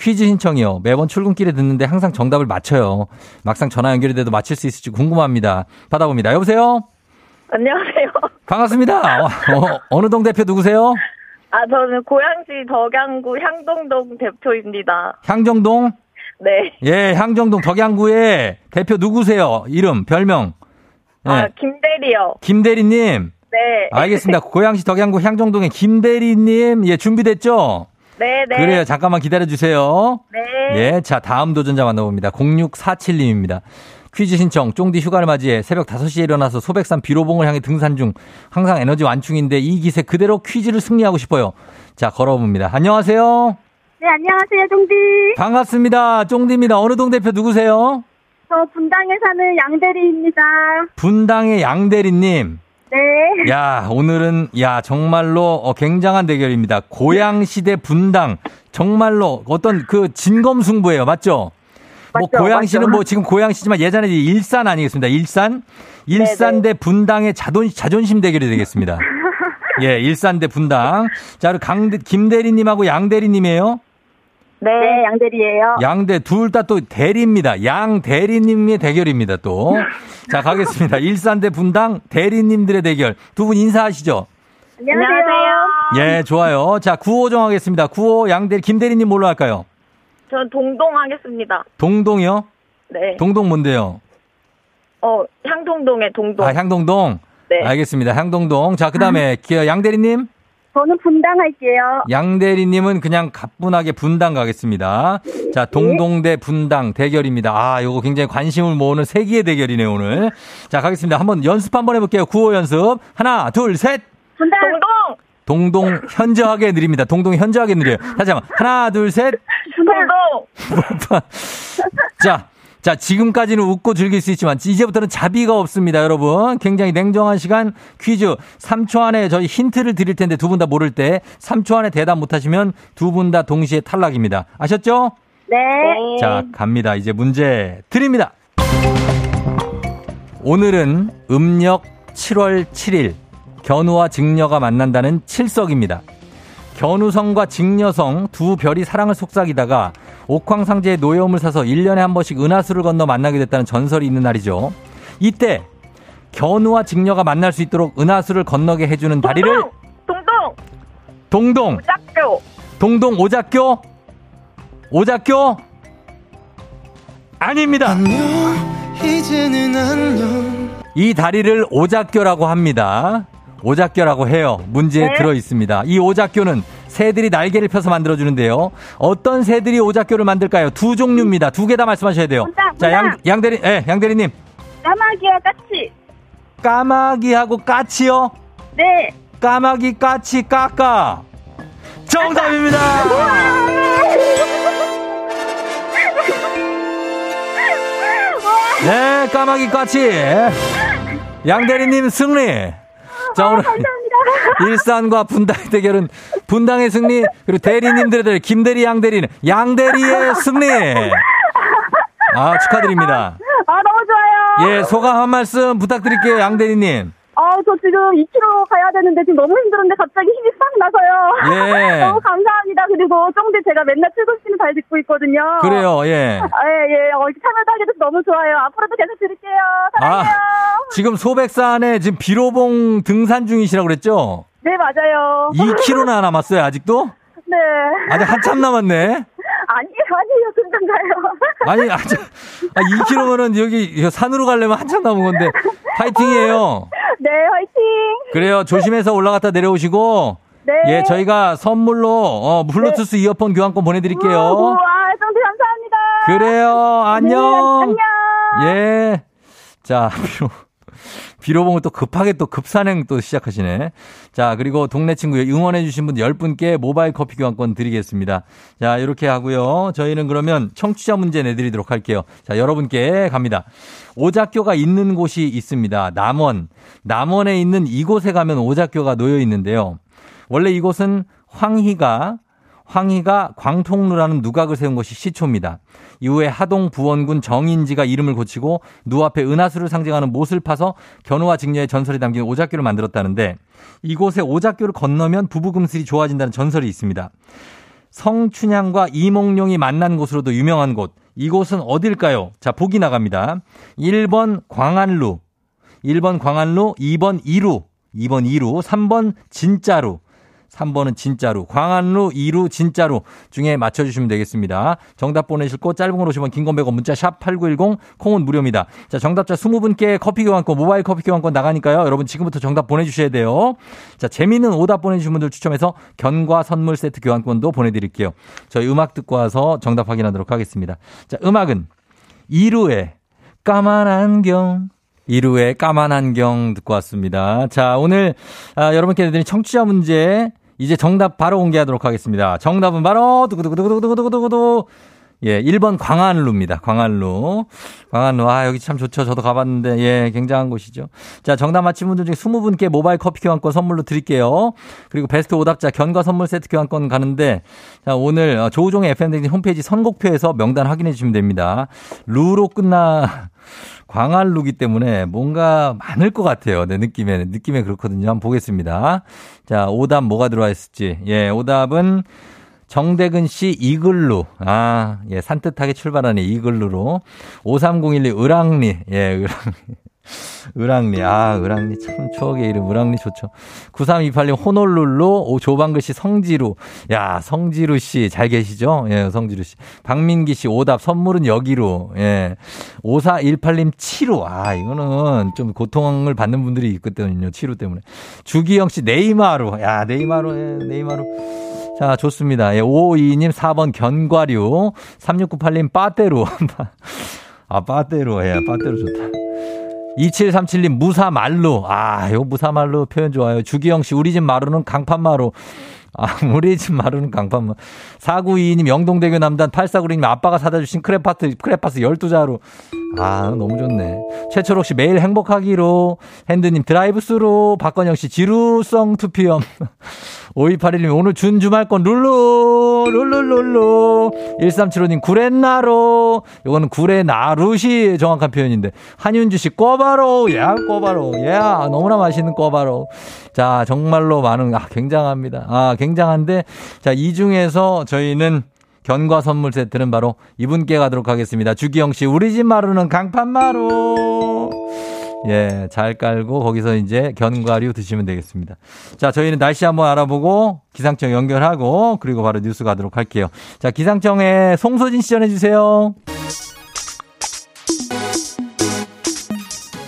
퀴즈 신청이요. 매번 출근길에 듣는데 항상 정답을 맞춰요. 막상 전화 연결이 돼도 맞힐 수 있을지 궁금합니다. 받아봅니다. 여보세요? 안녕하세요. 반갑습니다. 어, 느 동 대표 누구세요? 아, 저는 고양시 덕양구 향동동 대표입니다. 향정동? 네. 예, 향정동 덕양구의 대표 누구세요? 이름, 별명. 네. 아, 김대리요. 김대리님. 네. 알겠습니다. 고양시 덕양구 향정동의 김대리님, 예, 준비됐죠? 네, 네. 그래요. 잠깐만 기다려 주세요. 네. 예, 자, 다음 도전자 만나봅니다. 0647님입니다. 퀴즈 신청, 쫑디 휴가를 맞이해 새벽 5시에 일어나서 소백산 비로봉을 향해 등산 중 항상 에너지 완충인데 이 기세 그대로 퀴즈를 승리하고 싶어요. 자, 걸어봅니다. 안녕하세요. 네, 안녕하세요, 종디. 반갑습니다. 쫑디입니다. 어느 동 대표 누구세요? 저 분당에 사는 양대리입니다. 분당의 양대리님. 네. 야, 오늘은, 야, 정말로 어, 굉장한 대결입니다. 고양시대 분당. 정말로 어떤 그 진검승부예요. 맞죠? 뭐 맞죠, 고양시는 맞죠. 뭐 지금 고양시지만 예전에 일산 아니겠습니다. 일산? 일산 대 분당의 자존, 자존심 대결이 되겠습니다. 예, 일산 대 분당. 자, 그리고 강, 김대리님하고 양대리님이에요. 네, 양대리예요. 양대 둘 다 또 대리입니다. 양 대리님의 대결입니다. 또. 자 가겠습니다. 일산 대 분당 대리님들의 대결. 두 분 인사하시죠. 안녕하세요. 예, 좋아요. 자 구호 정하겠습니다. 구호 양대 김대리님 뭘로 할까요? 전 동동 하겠습니다. 동동이요? 네. 동동 뭔데요? 어, 향동동의 동동. 아 향동동. 네. 알겠습니다. 향동동. 자 그다음에 양 대리님. 저는 분당 할게요. 양 대리님은 그냥 가뿐하게 분당 가겠습니다. 자, 동동 대 분당 대결입니다. 아, 요거 굉장히 관심을 모으는 세기의 대결이네, 요 오늘. 자, 가겠습니다. 한번 연습 한번 해볼게요. 구호 연습. 하나, 둘, 셋. 분당. 동동! 동동 현저하게 느립니다. 동동 현저하게 느려요. 다시 한번. 하나, 둘, 셋. 동동! 자, 자, 지금까지는 웃고 즐길 수 있지만 이제부터는 자비가 없습니다, 여러분. 굉장히 냉정한 시간 퀴즈. 3초 안에 저희 힌트를 드릴 텐데 두 분 다 모를 때 3초 안에 대답 못 하시면 두 분 다 동시에 탈락입니다. 아셨죠? 네. 자, 갑니다. 이제 문제 드립니다. 오늘은 음력 7월 7일 견우와 직녀가 만난다는 칠석입니다. 견우성과 직녀성 두 별이 사랑을 속삭이다가 옥황상제의 노여움을 사서 1년에 한 번씩 은하수를 건너 만나게 됐다는 전설이 있는 날이죠. 이때 견우와 직녀가 만날 수 있도록 은하수를 건너게 해주는 다리를 동동! 동동 짝교! 동동 오작교 오작교 아닙니다. 이제는 안녕. 이 다리를 오작교라고 합니다. 오작교라고 해요. 문제에 네. 들어 있습니다. 이 오작교는 새들이 날개를 펴서 만들어주는데요. 어떤 새들이 오작교를 만들까요? 두 종류입니다. 두 개 다 말씀하셔야 돼요. 문장, 자, 양, 문장. 양대리, 예, 양 대리님. 까마귀와 까치. 까마귀하고 까치요? 네. 까마귀, 까치, 까까. 정답입니다! 네, 까마귀, 까치. 양 대리님 승리. 자, 오늘 일산과 분당의 대결은 분당의 승리, 그리고 대리님들의 대결, 김대리, 양대리는 양대리의 승리. 아, 축하드립니다. 아, 너무 좋아요. 예, 소감 한 말씀 부탁드릴게요, 양대리님. 아, 저 지금 2km 가야 되는데 지금 너무 힘들은데 갑자기 힘이 싹 나서요. 예. 너무 감사합니다. 그리고 쫑디 제가 맨날 출근시는 잘 듣고 있거든요. 그래요, 예. 아, 예, 예. 어, 이렇게 참여도 하게 돼서 너무 좋아요. 앞으로도 계속 들을게요. 사랑해요. 아, 지금 소백산에 지금 비로봉 등산 중이시라고 그랬죠? 네, 맞아요. 2km나 남았어요, 아직도? 네. 아직 한참 남았네. 아니에요, 아니에요. 금방 가요. 아니, 아직, 아, 2km면은 여기 산으로 가려면 한참 남은 건데, 파이팅이에요. 네, 화이팅! 그래요. 조심해서 올라갔다 내려오시고, 네. 예, 저희가 선물로, 어, 블루투스 이어폰 교환권 보내드릴게요. 우와, 쫑디 감사합니다. 그래요. 안녕. 네, 안녕. 예. 자, 비로, 비로봉을 또 급하게 또 급산행 또 시작하시네. 자, 그리고 동네 친구 응원해주신 분 10분께 모바일 커피 교환권 드리겠습니다. 자, 이렇게 하고요. 저희는 그러면 청취자 문제 내드리도록 할게요. 자, 여러분께 갑니다. 오작교가 있는 곳이 있습니다. 남원. 남원에 있는 이곳에 가면 오작교가 놓여 있는데요. 원래 이곳은 황희가 황희가 광통루라는 누각을 세운 곳이 시초입니다. 이후에 하동 부원군 정인지가 이름을 고치고 누 앞에 은하수를 상징하는 못을 파서 견우와 직녀의 전설이 담긴 오작교를 만들었다는데 이곳에 오작교를 건너면 부부금슬이 좋아진다는 전설이 있습니다. 성춘향과 이몽룡이 만난 곳으로도 유명한 곳. 이곳은 어딜까요? 자, 보기 나갑니다. 1번 광안루, 1번 광안루, 2번 이루, 2번 이루, 3번 진짜루. 3번은 진짜로. 광안루, 이루, 진짜로 중에 맞춰주시면 되겠습니다. 정답 보내실 곳 짧은 걸 오시면 긴건 100원 문자 샵 8910 콩은 무료입니다. 자, 정답자 20분께 커피 교환권, 모바일 커피 교환권 나가니까요. 여러분 지금부터 정답 보내주셔야 돼요. 자, 재미있는 오답 보내주신 분들 추첨해서 견과 선물 세트 교환권도 보내드릴게요. 저희 음악 듣고 와서 정답 확인하도록 하겠습니다. 자, 음악은 이루의 까만 안경. 이루의 까만 안경 듣고 왔습니다. 자, 오늘, 아, 여러분께 드린 청취자 문제, 이제 정답 바로 공개하도록 하겠습니다. 정답은 바로, 두구두구두구두구두구두구두구. 예, 1번 광안루입니다. 광안루. 광안루. 아, 여기 참 좋죠. 저도 가봤는데, 예, 굉장한 곳이죠. 자, 정답 맞힌 분들 중에 20분께 모바일 커피 교환권 선물로 드릴게요. 그리고 베스트 오답자 견과 선물 세트 교환권 가는데, 자, 오늘 어, 조우종의 FM댕진 홈페이지 선곡표에서 명단 확인해 주시면 됩니다. 루로 끝나, 광안루기 때문에 뭔가 많을 것 같아요. 내 느낌에, 느낌에 그렇거든요. 한번 보겠습니다. 자, 오답 뭐가 들어와 있을지. 예, 오답은 정대근 씨 이글루. 아, 예, 산뜻하게 출발하는 이글루로. 5301리 을왕리. 예, 을왕리. 을왕리. 아, 을왕리 참 추억의 이름. 을왕리 좋죠. 9328님 호놀룰루. 오, 조방글 씨 성지루. 야, 성지루 씨 잘 계시죠? 예, 성지루 씨. 박민기 씨 오답. 선물은 여기로. 예. 5418님 치루. 아, 이거는 좀 고통을 받는 분들이 있거든요. 치루 때문에. 주기영 씨 네이마루. 야, 네이마루. 예, 네이마루. 자, 좋습니다. 예, 552님 4번 견과류. 3698님 빠떼로. 아, 빠떼로. 예, 빠떼로 좋다. 2737님 무사말로. 아, 이거 무사말로 표현 좋아요. 주기영 씨, 우리 집 마루는 강판마루. 아, 우리 집 마루는 강판마. 4922님 영동대교 남단 8496님 아빠가 사다 주신 크레파스, 크레파스 12자루. 아, 너무 좋네. 최철옥 씨 매일 행복하기로. 핸드님 드라이브스로. 박건영 씨 지루성 투피엄. 5281님 오늘 준 주말권 룰루 룰루룰루. 1375님 구렛나루. 요거는 구레나루시 정확한 표현인데. 한윤주 씨 꼬바로. 야 꼬바로. 야 너무나 맛있는 꼬바로. 자 정말로 많은 아 굉장합니다. 아 굉장한데. 자 이 중에서 저희는 견과 선물 세트는 바로 이분께 가도록 하겠습니다. 주기영 씨 우리 집 마루는 강판마루 예, 잘 깔고 거기서 이제 견과류 드시면 되겠습니다. 자, 저희는 날씨 한번 알아보고 기상청 연결하고 그리고 바로 뉴스 가도록 할게요. 자, 기상청에 송소진 씨 전해주세요.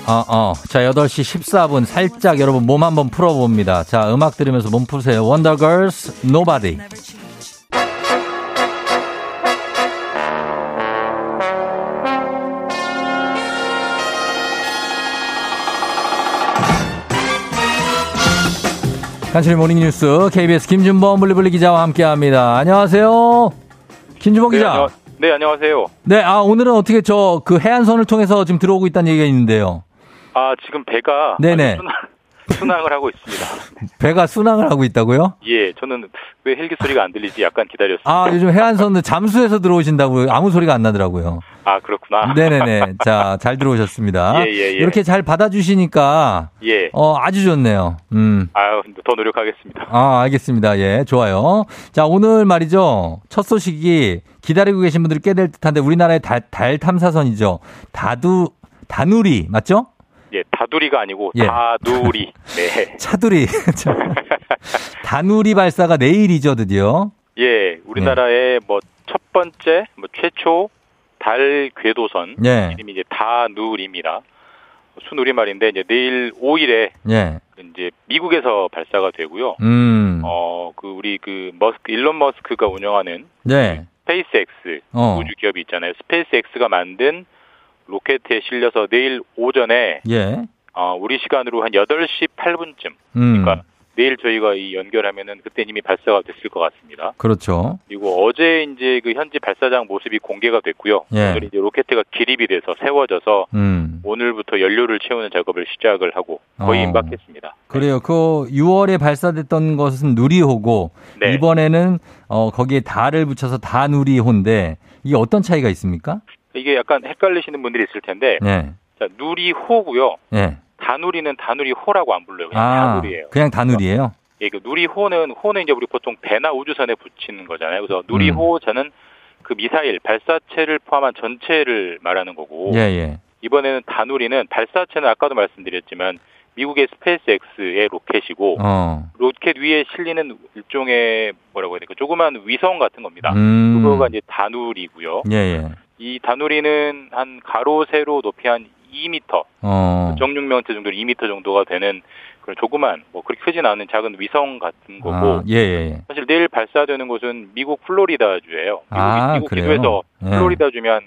어, 어. 자, 8시 14분 살짝 여러분 몸 한번 풀어봅니다. 자, 음악 들으면서 몸 푸세요. 원더걸스, Nobody. 간추리 모닝뉴스 KBS 김준범 블리블리 기자와 함께합니다. 안녕하세요. 김준범 네, 기자. 안녕, 네, 안녕하세요. 네, 아 오늘은 어떻게 저 그 해안선을 통해서 지금 들어오고 있다는 얘기가 있는데요. 아, 지금 배가 네네. 순항, 순항을 하고 있습니다. 배가 순항을 하고 있다고요? 예, 저는 왜 헬기 소리가 안 들리지 약간 기다렸습니다. 아 요즘 해안선은 잠수해서 들어오신다고 아무 소리가 안 나더라고요. 아, 그렇구나. 네네네. 자, 잘 들어오셨습니다. 예, 예, 예. 이렇게 잘 받아주시니까 예. 어 아주 좋네요. 음. 아유, 더 노력하겠습니다. 아, 알겠습니다. 예, 좋아요. 자, 오늘 말이죠. 첫 소식이 기다리고 계신 분들이 꽤 될 듯한데 우리나라의 달, 달 탐사선이죠. 다두, 다누리, 맞죠? 예, 다두리가 아니고 예. 다누리. 네. 차두리. 다누리 발사가 내일이죠, 드디어. 예, 우리나라의 뭐첫 번째, 뭐 최초 달 궤도선 예. 이름이 이제 다누리입니다. 순우리말인데 이제 내일 5일에 예. 이제 미국에서 발사가 되고요. 음. 어, 그 우리 그 머스크 일론 머스크가 운영하는 네. 스페이스X 어. 우주 기업이 있잖아요. 스페이스X가 만든 로켓에 실려서 내일 오전에 예. 어, 우리 시간으로 한 8시 8분쯤 음. 그러니까 내일 저희가 이 연결하면은 그때 이미 발사가 됐을 것 같습니다. 그렇죠. 그리고 어제 이제 그 현지 발사장 모습이 공개가 됐고요. 예. 오늘 이제 로켓가 기립이 돼서 세워져서 음. 오늘부터 연료를 채우는 작업을 시작을 하고 거의 어. 임박했습니다. 그래요. 그 6월에 발사됐던 것은 누리호고 네. 이번에는 어 거기에 달을 붙여서 다 누리호인데 이게 어떤 차이가 있습니까? 이게 약간 헷갈리시는 분들이 있을 텐데 네. 자, 누리호고요. 예. 다누리는 다누리호라고 안 불러요. 그냥 아, 다누리예요. 그냥 다누리예요. 예, 그 누리호는 호는 이제 우리 보통 배나 우주선에 붙이는 거잖아요. 그래서 누리호 저는 그 미사일 발사체를 포함한 전체를 말하는 거고 예, 예. 이번에는 다누리는 발사체는 아까도 말씀드렸지만 미국의 스페이스X의 로켓이고 어. 로켓 위에 실리는 일종의 뭐라고 해야 될까 조그만 위성 같은 겁니다. 음. 그거가 이제 다누리고요. 예, 예. 이 다누리는 한 가로 세로 높이 한 2m 어. 정육면체 정도 2m 정도가 되는 그런 조그만 뭐 그렇게 크진 않은 작은 위성 같은 거고 아, 예, 예. 사실 내일 발사되는 곳은 미국 플로리다주예요. 미국, 아, 미국? 기도에서 예. 플로리다주면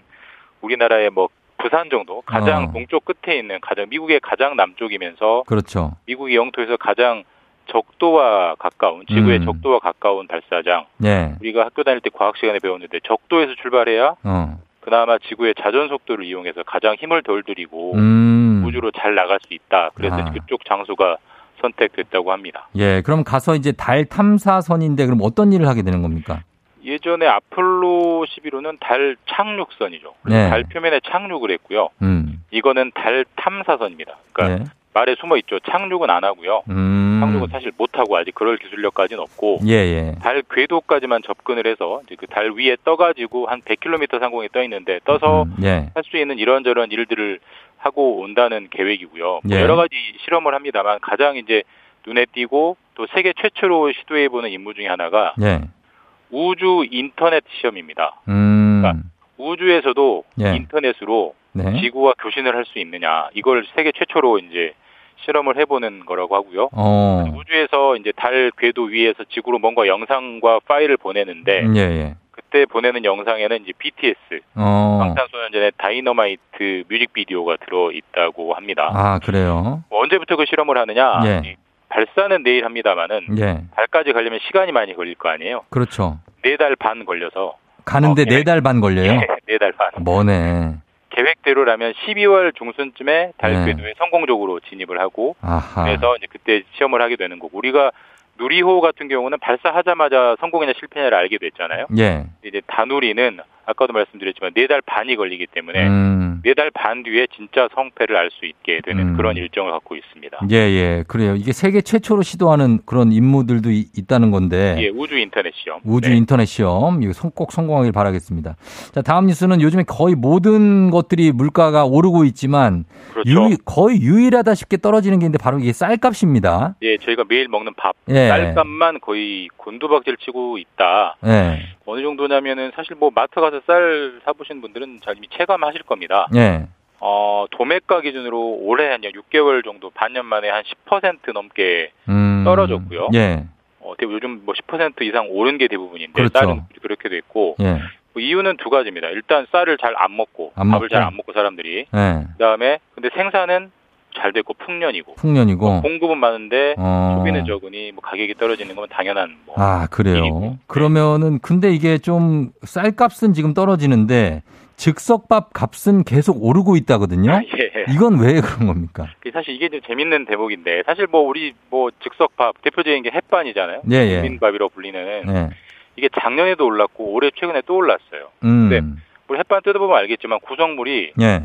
우리나라의 뭐 부산 정도 가장 어. 동쪽 끝에 있는 가장 미국의 가장 남쪽이면서 그렇죠. 미국의 영토에서 가장 적도와 가까운 지구의 음. 적도와 가까운 발사장. 예. 우리가 학교 다닐 때 과학 시간에 배웠는데 적도에서 출발해야 어. 그나마 지구의 자전 속도를 이용해서 가장 힘을 덜 들이고 음. 우주로 잘 나갈 수 있다. 그래서 아. 그쪽 장소가 선택됐다고 합니다. 예. 그럼 가서 이제 달 탐사선인데 그럼 어떤 일을 하게 되는 겁니까? 예전에 아폴로 11호는 달 착륙선이죠. 네. 달 표면에 착륙을 했고요. 음. 이거는 달 탐사선입니다. 그러니까 예. 말에 숨어 있죠. 착륙은 안 하고요. 음. 착륙은 사실 못 하고 아직 그럴 기술력까지는 없고 예, 예. 달 궤도까지만 접근을 해서 이제 그달 위에 떠가지고 한 100km 상공에 떠 있는데 떠서 음, 예. 할수 있는 이런저런 일들을 하고 온다는 계획이고요. 뭐 예. 여러 가지 실험을 합니다만 가장 이제 눈에 띄고 또 세계 최초로 시도해 보는 임무 중에 하나가 예. 우주 인터넷 시험입니다. 음. 그러니까 우주에서도 예. 인터넷으로 네. 지구와 교신을 할 수 있느냐 이걸 세계 최초로 이제 실험을 해보는 거라고 하고요. 어. 우주에서 이제 달 궤도 위에서 지구로 뭔가 영상과 파일을 보내는데 예, 예. 그때 보내는 영상에는 이제 BTS 어. 방탄소년단의 다이너마이트 뮤직비디오가 들어 있다고 합니다. 아, 그래요? 뭐 언제부터 그 실험을 하느냐? 예. 이 발사는 내일 합니다만은 예. 달까지 가려면 시간이 많이 걸릴 거 아니에요. 그렇죠. 네 달 반 걸려서 가는데 어, 네달 반 걸려요? 네 달 반. 뭐네. 계획대로라면 12월 중순쯤에 달 네. 궤도에 성공적으로 진입을 하고 아하. 그래서 이제 그때 시험을 하게 되는 거고 우리가 누리호 같은 경우는 발사하자마자 성공이냐 실패냐를 알게 됐잖아요. 예. 이제 다누리는 아까도 말씀드렸지만 네 달 반이 걸리기 때문에 음. 네 달 반 뒤에 진짜 성패를 알 수 있게 되는 음. 그런 일정을 갖고 있습니다. 예, 예. 그래요. 이게 세계 최초로 시도하는 그런 임무들도 이- 있다는 건데. 예, 우주 인터넷 시험. 우주 네. 인터넷 시험 이거 성- 꼭 성공하길 바라겠습니다. 자 다음 뉴스는 요즘에 거의 모든 것들이 물가가 오르고 있지만 그렇죠. 유일- 거의 유일하다쉽게 떨어지는 게 있는데 바로 이게 쌀값입니다. 예, 저희가 매일 먹는 밥, 예. 쌀값만 거의 곤두박질 치고 있다. 예, 어느 정도냐면은 사실 뭐 마트 가서 쌀 사보신 분들은 잘 이미 체감하실 겁니다. 예, 어, 도매가 기준으로 올해 한 6개월 정도 반년 만에 한 10% 넘게 음, 떨어졌고요. 예, 어, 대부- 요즘 뭐 10% 이상 오른 게 대부분인데 그렇죠. 쌀은 그렇게 됐고 예, 뭐 이유는 두 가지입니다. 일단 쌀을 잘 안 먹고 안 밥을 잘. 안 먹고 사람들이 예. 그다음에 근데 생산은 잘 됐고 풍년이고 풍년이고. 공급은 많은데 어. 소비는 적으니 뭐 가격이 떨어지는 건 당연한 뭐 아 그래요. 그러면은 근데 이게 좀 쌀값은 지금 떨어지는데 즉석밥 값은 계속 오르고 있다거든요. 예. 이건 왜 그런 겁니까? 그 사실 이게 좀 재밌는 대목인데 사실 뭐 우리 뭐 즉석밥 대표적인 게 햇반이잖아요. 예, 예. 국민밥이라고 불리는 예. 이게 작년에도 올랐고 올해 최근에 또 올랐어요. 음. 네. 우리 햇반 뜯어보면 알겠지만 구성물이 예.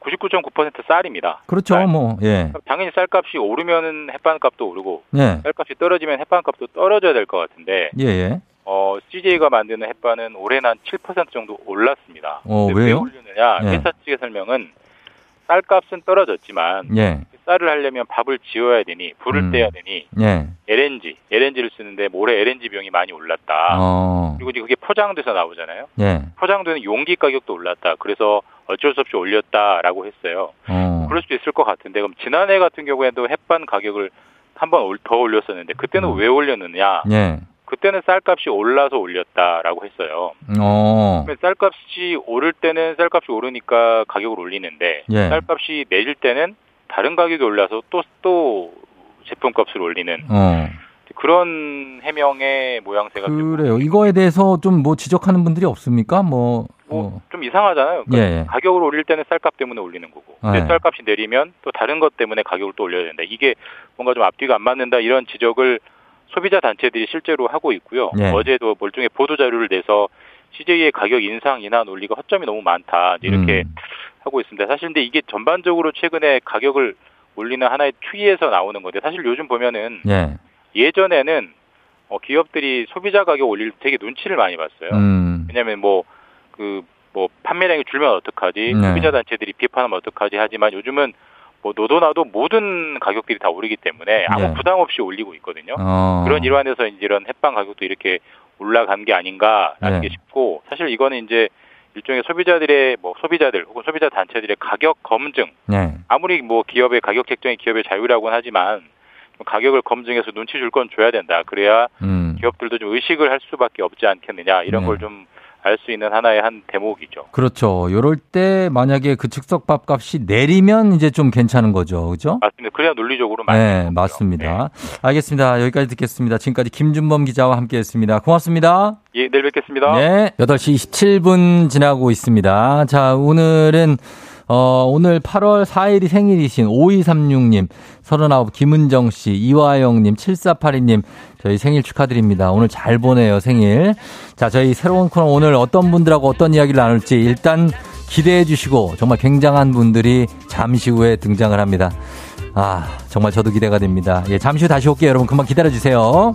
99.9% 쌀입니다. 그렇죠. 뭐 예. 당연히 쌀값이 오르면은 햇반값도 오르고 예. 쌀값이 떨어지면 햇반값도 떨어져야 될 것 같은데 예, 예. 어, CJ가 만드는 햇반은 올해는 한7% 정도 올랐습니다. 어, 왜 왜요? 올렸느냐? 예. 회사 측의 설명은 쌀값은 떨어졌지만 예. 쌀을 하려면 밥을 지어야 되니 불을 음. 떼야 되니 예. LNG, LNG를 쓰는데 올해 LNG 비용이 많이 올랐다. 어. 그리고 이제 그게 포장돼서 나오잖아요. 예. 포장되는 용기 가격도 올랐다. 그래서 어쩔 수 없이 올렸다라고 했어요. 어. 그럴 수도 있을 것 같은데 그럼 지난해 같은 경우에도 햇반 가격을 한 번 더 올렸었는데 그때는 왜 올렸느냐? 예. 그때는 쌀값이 올라서 올렸다라고 했어요. 어. 쌀값이 오를 때는 쌀값이 오르니까 가격을 올리는데 예. 쌀값이 내릴 때는 다른 가격이 올라서 또또 제품값을 올리는 어. 그런 해명의 모양새가 좀, 그래요. 이거에 대해서 좀 뭐 지적하는 분들이 없습니까? 뭐, 어. 좀 이상하잖아요. 그러니까 예, 예. 가격을 올릴 때는 쌀값 때문에 올리는 거고 근데 네. 쌀값이 내리면 또 다른 것 때문에 가격을 또 올려야 된다. 이게 뭔가 좀 앞뒤가 안 맞는다 이런 지적을 소비자 단체들이 실제로 하고 있고요. 예. 어제도 멀쩡히 보도 자료를 내서 CJ의 가격 인상 인하 논리가 허점이 너무 많다 이렇게 음. 하고 있습니다. 사실 근데 이게 전반적으로 최근에 가격을 올리는 하나의 추이에서 나오는 건데 사실 요즘 보면은 예. 예전에는 어, 기업들이 소비자 가격 올릴 때 되게 눈치를 많이 봤어요. 음. 왜냐하면 뭐 그 뭐 판매량이 줄면 어떡하지 네. 소비자 단체들이 비판하면 어떡하지 하지만 요즘은 뭐 노도나도 모든 가격들이 다 오르기 때문에 아무 네. 부담 없이 올리고 있거든요. 어. 그런 일환에서 이제 이런 햇반 가격도 이렇게 올라간 게 아닌가라는 네. 게 싶고 사실 이거는 이제 일종의 소비자들의 뭐 소비자들 혹은 소비자 단체들의 가격 검증 네. 아무리 뭐 기업의 가격 책정이 기업의 자유라고는 하지만 좀 가격을 검증해서 눈치 줄 건 줘야 된다. 그래야 음. 기업들도 좀 의식을 할 수밖에 없지 않겠느냐 이런 네. 걸좀 알 수 있는 하나의 한 대목이죠. 그렇죠. 요럴 때 만약에 그 즉석 밥 값이 내리면 이제 좀 괜찮은 거죠. 그죠? 맞습니다. 그래야 논리적으로 맞는 네, 거고요. 맞습니다. 알겠습니다. 여기까지 듣겠습니다. 지금까지 김준범 기자와 함께 했습니다. 고맙습니다. 예, 내일 뵙겠습니다. 네, 8시 27분 지나고 있습니다. 자, 오늘은 어, 오늘 8월 4일이 생일이신 5236님, 39 김은정 씨, 이화영님, 7482님, 저희 생일 축하드립니다. 오늘 잘 보내요, 생일. 자, 저희 새로운 코너 오늘 어떤 분들하고 어떤 이야기를 나눌지 일단 기대해 주시고 정말 굉장한 분들이 잠시 후에 등장을 합니다. 아, 정말 저도 기대가 됩니다. 예, 잠시 후 다시 올게요. 여러분 금방 기다려 주세요.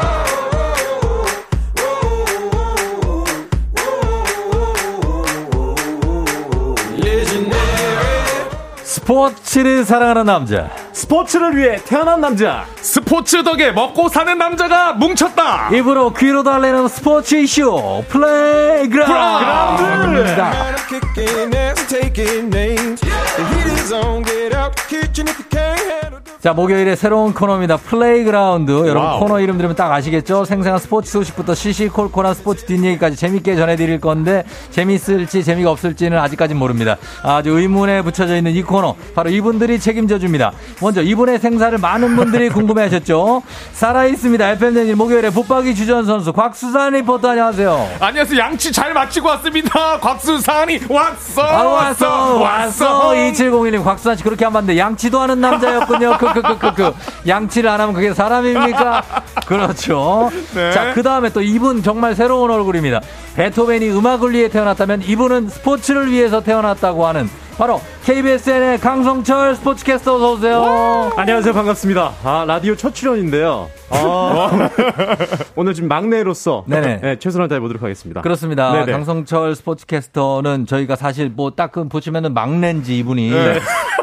스포츠를 사랑하는 남자. 스포츠를 위해 태어난 남자. 스포츠 덕에 먹고 사는 남자가 뭉쳤다. 입으로 귀로 달래는 스포츠 이슈 playground입니다. 자, 목요일에 새로운 코너입니다. playground. 여러분 wow. 코너 이름 들으면 딱 아시겠죠? 생생한 스포츠 소식부터 시시콜콜한 스포츠 뒷얘기까지 재밌게 전해드릴 건데 재밌을지 재미가 없을지는 아직까진 모릅니다. 아주 의문에 붙여져 있는 이 코너. 바로 이분들이 책임져 줍니다. 먼저 이분의 생사를 많은 분들이 궁금해 하셨죠? 살아있습니다. FM댕진 목요일에 붙박이 주전 선수 곽수산 리포터 안녕하세요. 안녕하세요. 양치 잘 마치고 왔습니다. 곽수산이 왔어. 아, 왔어, 왔어. 2701님, 곽수산 씨 그렇게 안 돼. 양치도 하는 남자였군요. 크크크크크. 양치를 안 하면 그게 사람입니까? 그렇죠. 네. 자, 그 다음에 또 이분 정말 새로운 얼굴입니다. 베토벤이 음악을 위해 태어났다면 이분은 스포츠를 위해서 태어났다고 하는 바로 KBSN의 강성철 스포츠캐스터 어서오세요. 안녕하세요. 반갑습니다. 아, 라디오 첫 출연인데요. 아, 오늘 지금 막내로서 네네. 네, 최선을 다해보도록 하겠습니다. 그렇습니다. 네네. 강성철 스포츠캐스터는 저희가 사실 뭐 딱 그 보시면은 막내인지 이분이 네.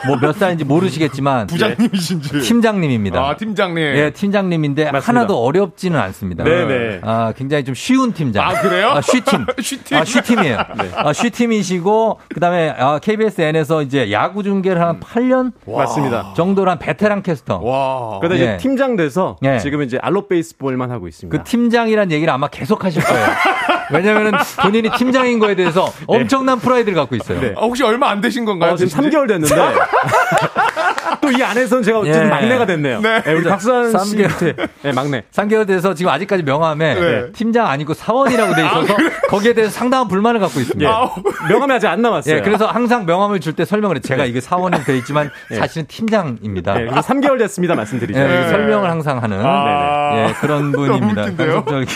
뭐몇 살인지 모르시겠지만 부장님이신지. 팀장님입니다. 아, 팀장님. 예, 팀장님인데 맞습니다. 하나도 어렵지는 않습니다. 네네. 아, 굉장히 좀 쉬운 팀장. 아, 그래요? 아, 쉬팀. 쉬팀. 아, 쉬팀이에요. 아, 쉬팀이시고, 그 다음에 아, KBSN에서 이제 야구 중계를 한 8년 맞습니다. 정도란 베테랑 캐스터. 와. 그러다 이제 예. 팀장 돼서 예. 지금 이제 알로 베이스볼만 하고 있습니다. 그 팀장이란 얘기를 아마 계속 하실 거예요. 왜냐면은 본인이 팀장인 거에 대해서 엄청난 프라이드를 갖고 있어요. 네. 아, 혹시 얼마 안 되신 건가요? 어, 지금 되신 지? 3개월 됐는데 또 이 안에서는 제가 예. 어쨌든 막내가 됐네요. 네. 네, 우리 박수환 씨 3개월. 밑에 네, 막내. 3개월 돼서 지금 아직까지 명함에 네. 팀장 아니고 사원이라고 돼 있어서 거기에 대해서 상당한 불만을 갖고 있습니다. 아우. 명함이 아직 안 남았어요. 예, 그래서 항상 명함을 줄 때 설명을 해. 제가 이게 사원이 돼 있지만 사실은 팀장입니다. 네, 그래서 3개월 됐습니다. 말씀드리죠. 예, 네. 설명을 항상 하는 아. 예, 그런 분입니다. 강성철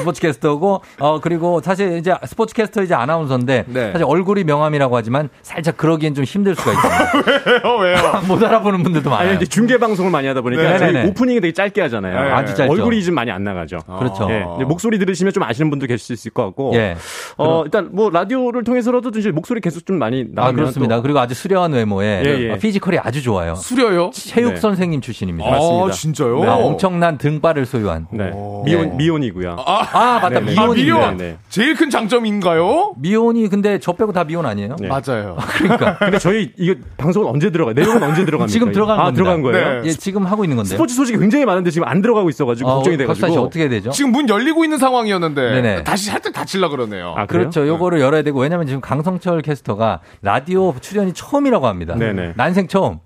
스포츠캐스터고 어 그리고 사실 이제 스포츠캐스터 이제 아나운서인데 네. 사실 얼굴이 명함이라고 하지만 살짝 그러기엔 좀 힘들 수가 있습니다. 왜요, 왜요? 못 알아보는 분들도 많아요. 아니 이제 중계 방송을 많이 하다 보니까 네. 저희 네네. 오프닝이 되게 짧게 하잖아요. 네. 아주 짧죠. 얼굴이 좀 많이 안 나가죠. 그렇죠. 예, 근데 목소리 들으시면 좀 아시는 분도 계실 수 있을 것 같고. 예. 어, 일단 뭐 라디오를 통해서라도 이제 목소리 계속 좀 많이 아 나오면 그렇습니다. 또- 그리고 아주 수려한 외모에 예, 예. 어, 피지컬이 아주 좋아요. 수려요? 체육 네. 선생님 출신입니다. 아, 맞습니다. 진짜요? 아, 엄청난 등발을 소유한. 네. 오. 미혼 미혼이고요. 아, 아 맞다. 아. 미혼. 네. 제일 큰 장점인가요? 미혼이 근데 저 빼고 다 미혼 아니에요? 네. 맞아요. 그러니까 근데 저희 이거 방송은 언제 들어가요? 내용은 언제 들어갑니까? 지금 들어간 아, 겁니다. 들어간 거예요? 네. 예, 지금 하고 있는 건데요. 스포츠 소식이 굉장히 많은데 지금 안 들어가고 있어가지고 어, 걱정이 박사 씨 돼가지고. 어떻게 되죠? 지금 문 열리고 있는 상황이었는데 네네. 다시 살짝 닫힐라 그러네요. 아, 그래요? 그렇죠. 요거를 열어야 되고 왜냐면 지금 강성철 캐스터가 라디오 출연이 처음이라고 합니다. 네네. 난생 처음.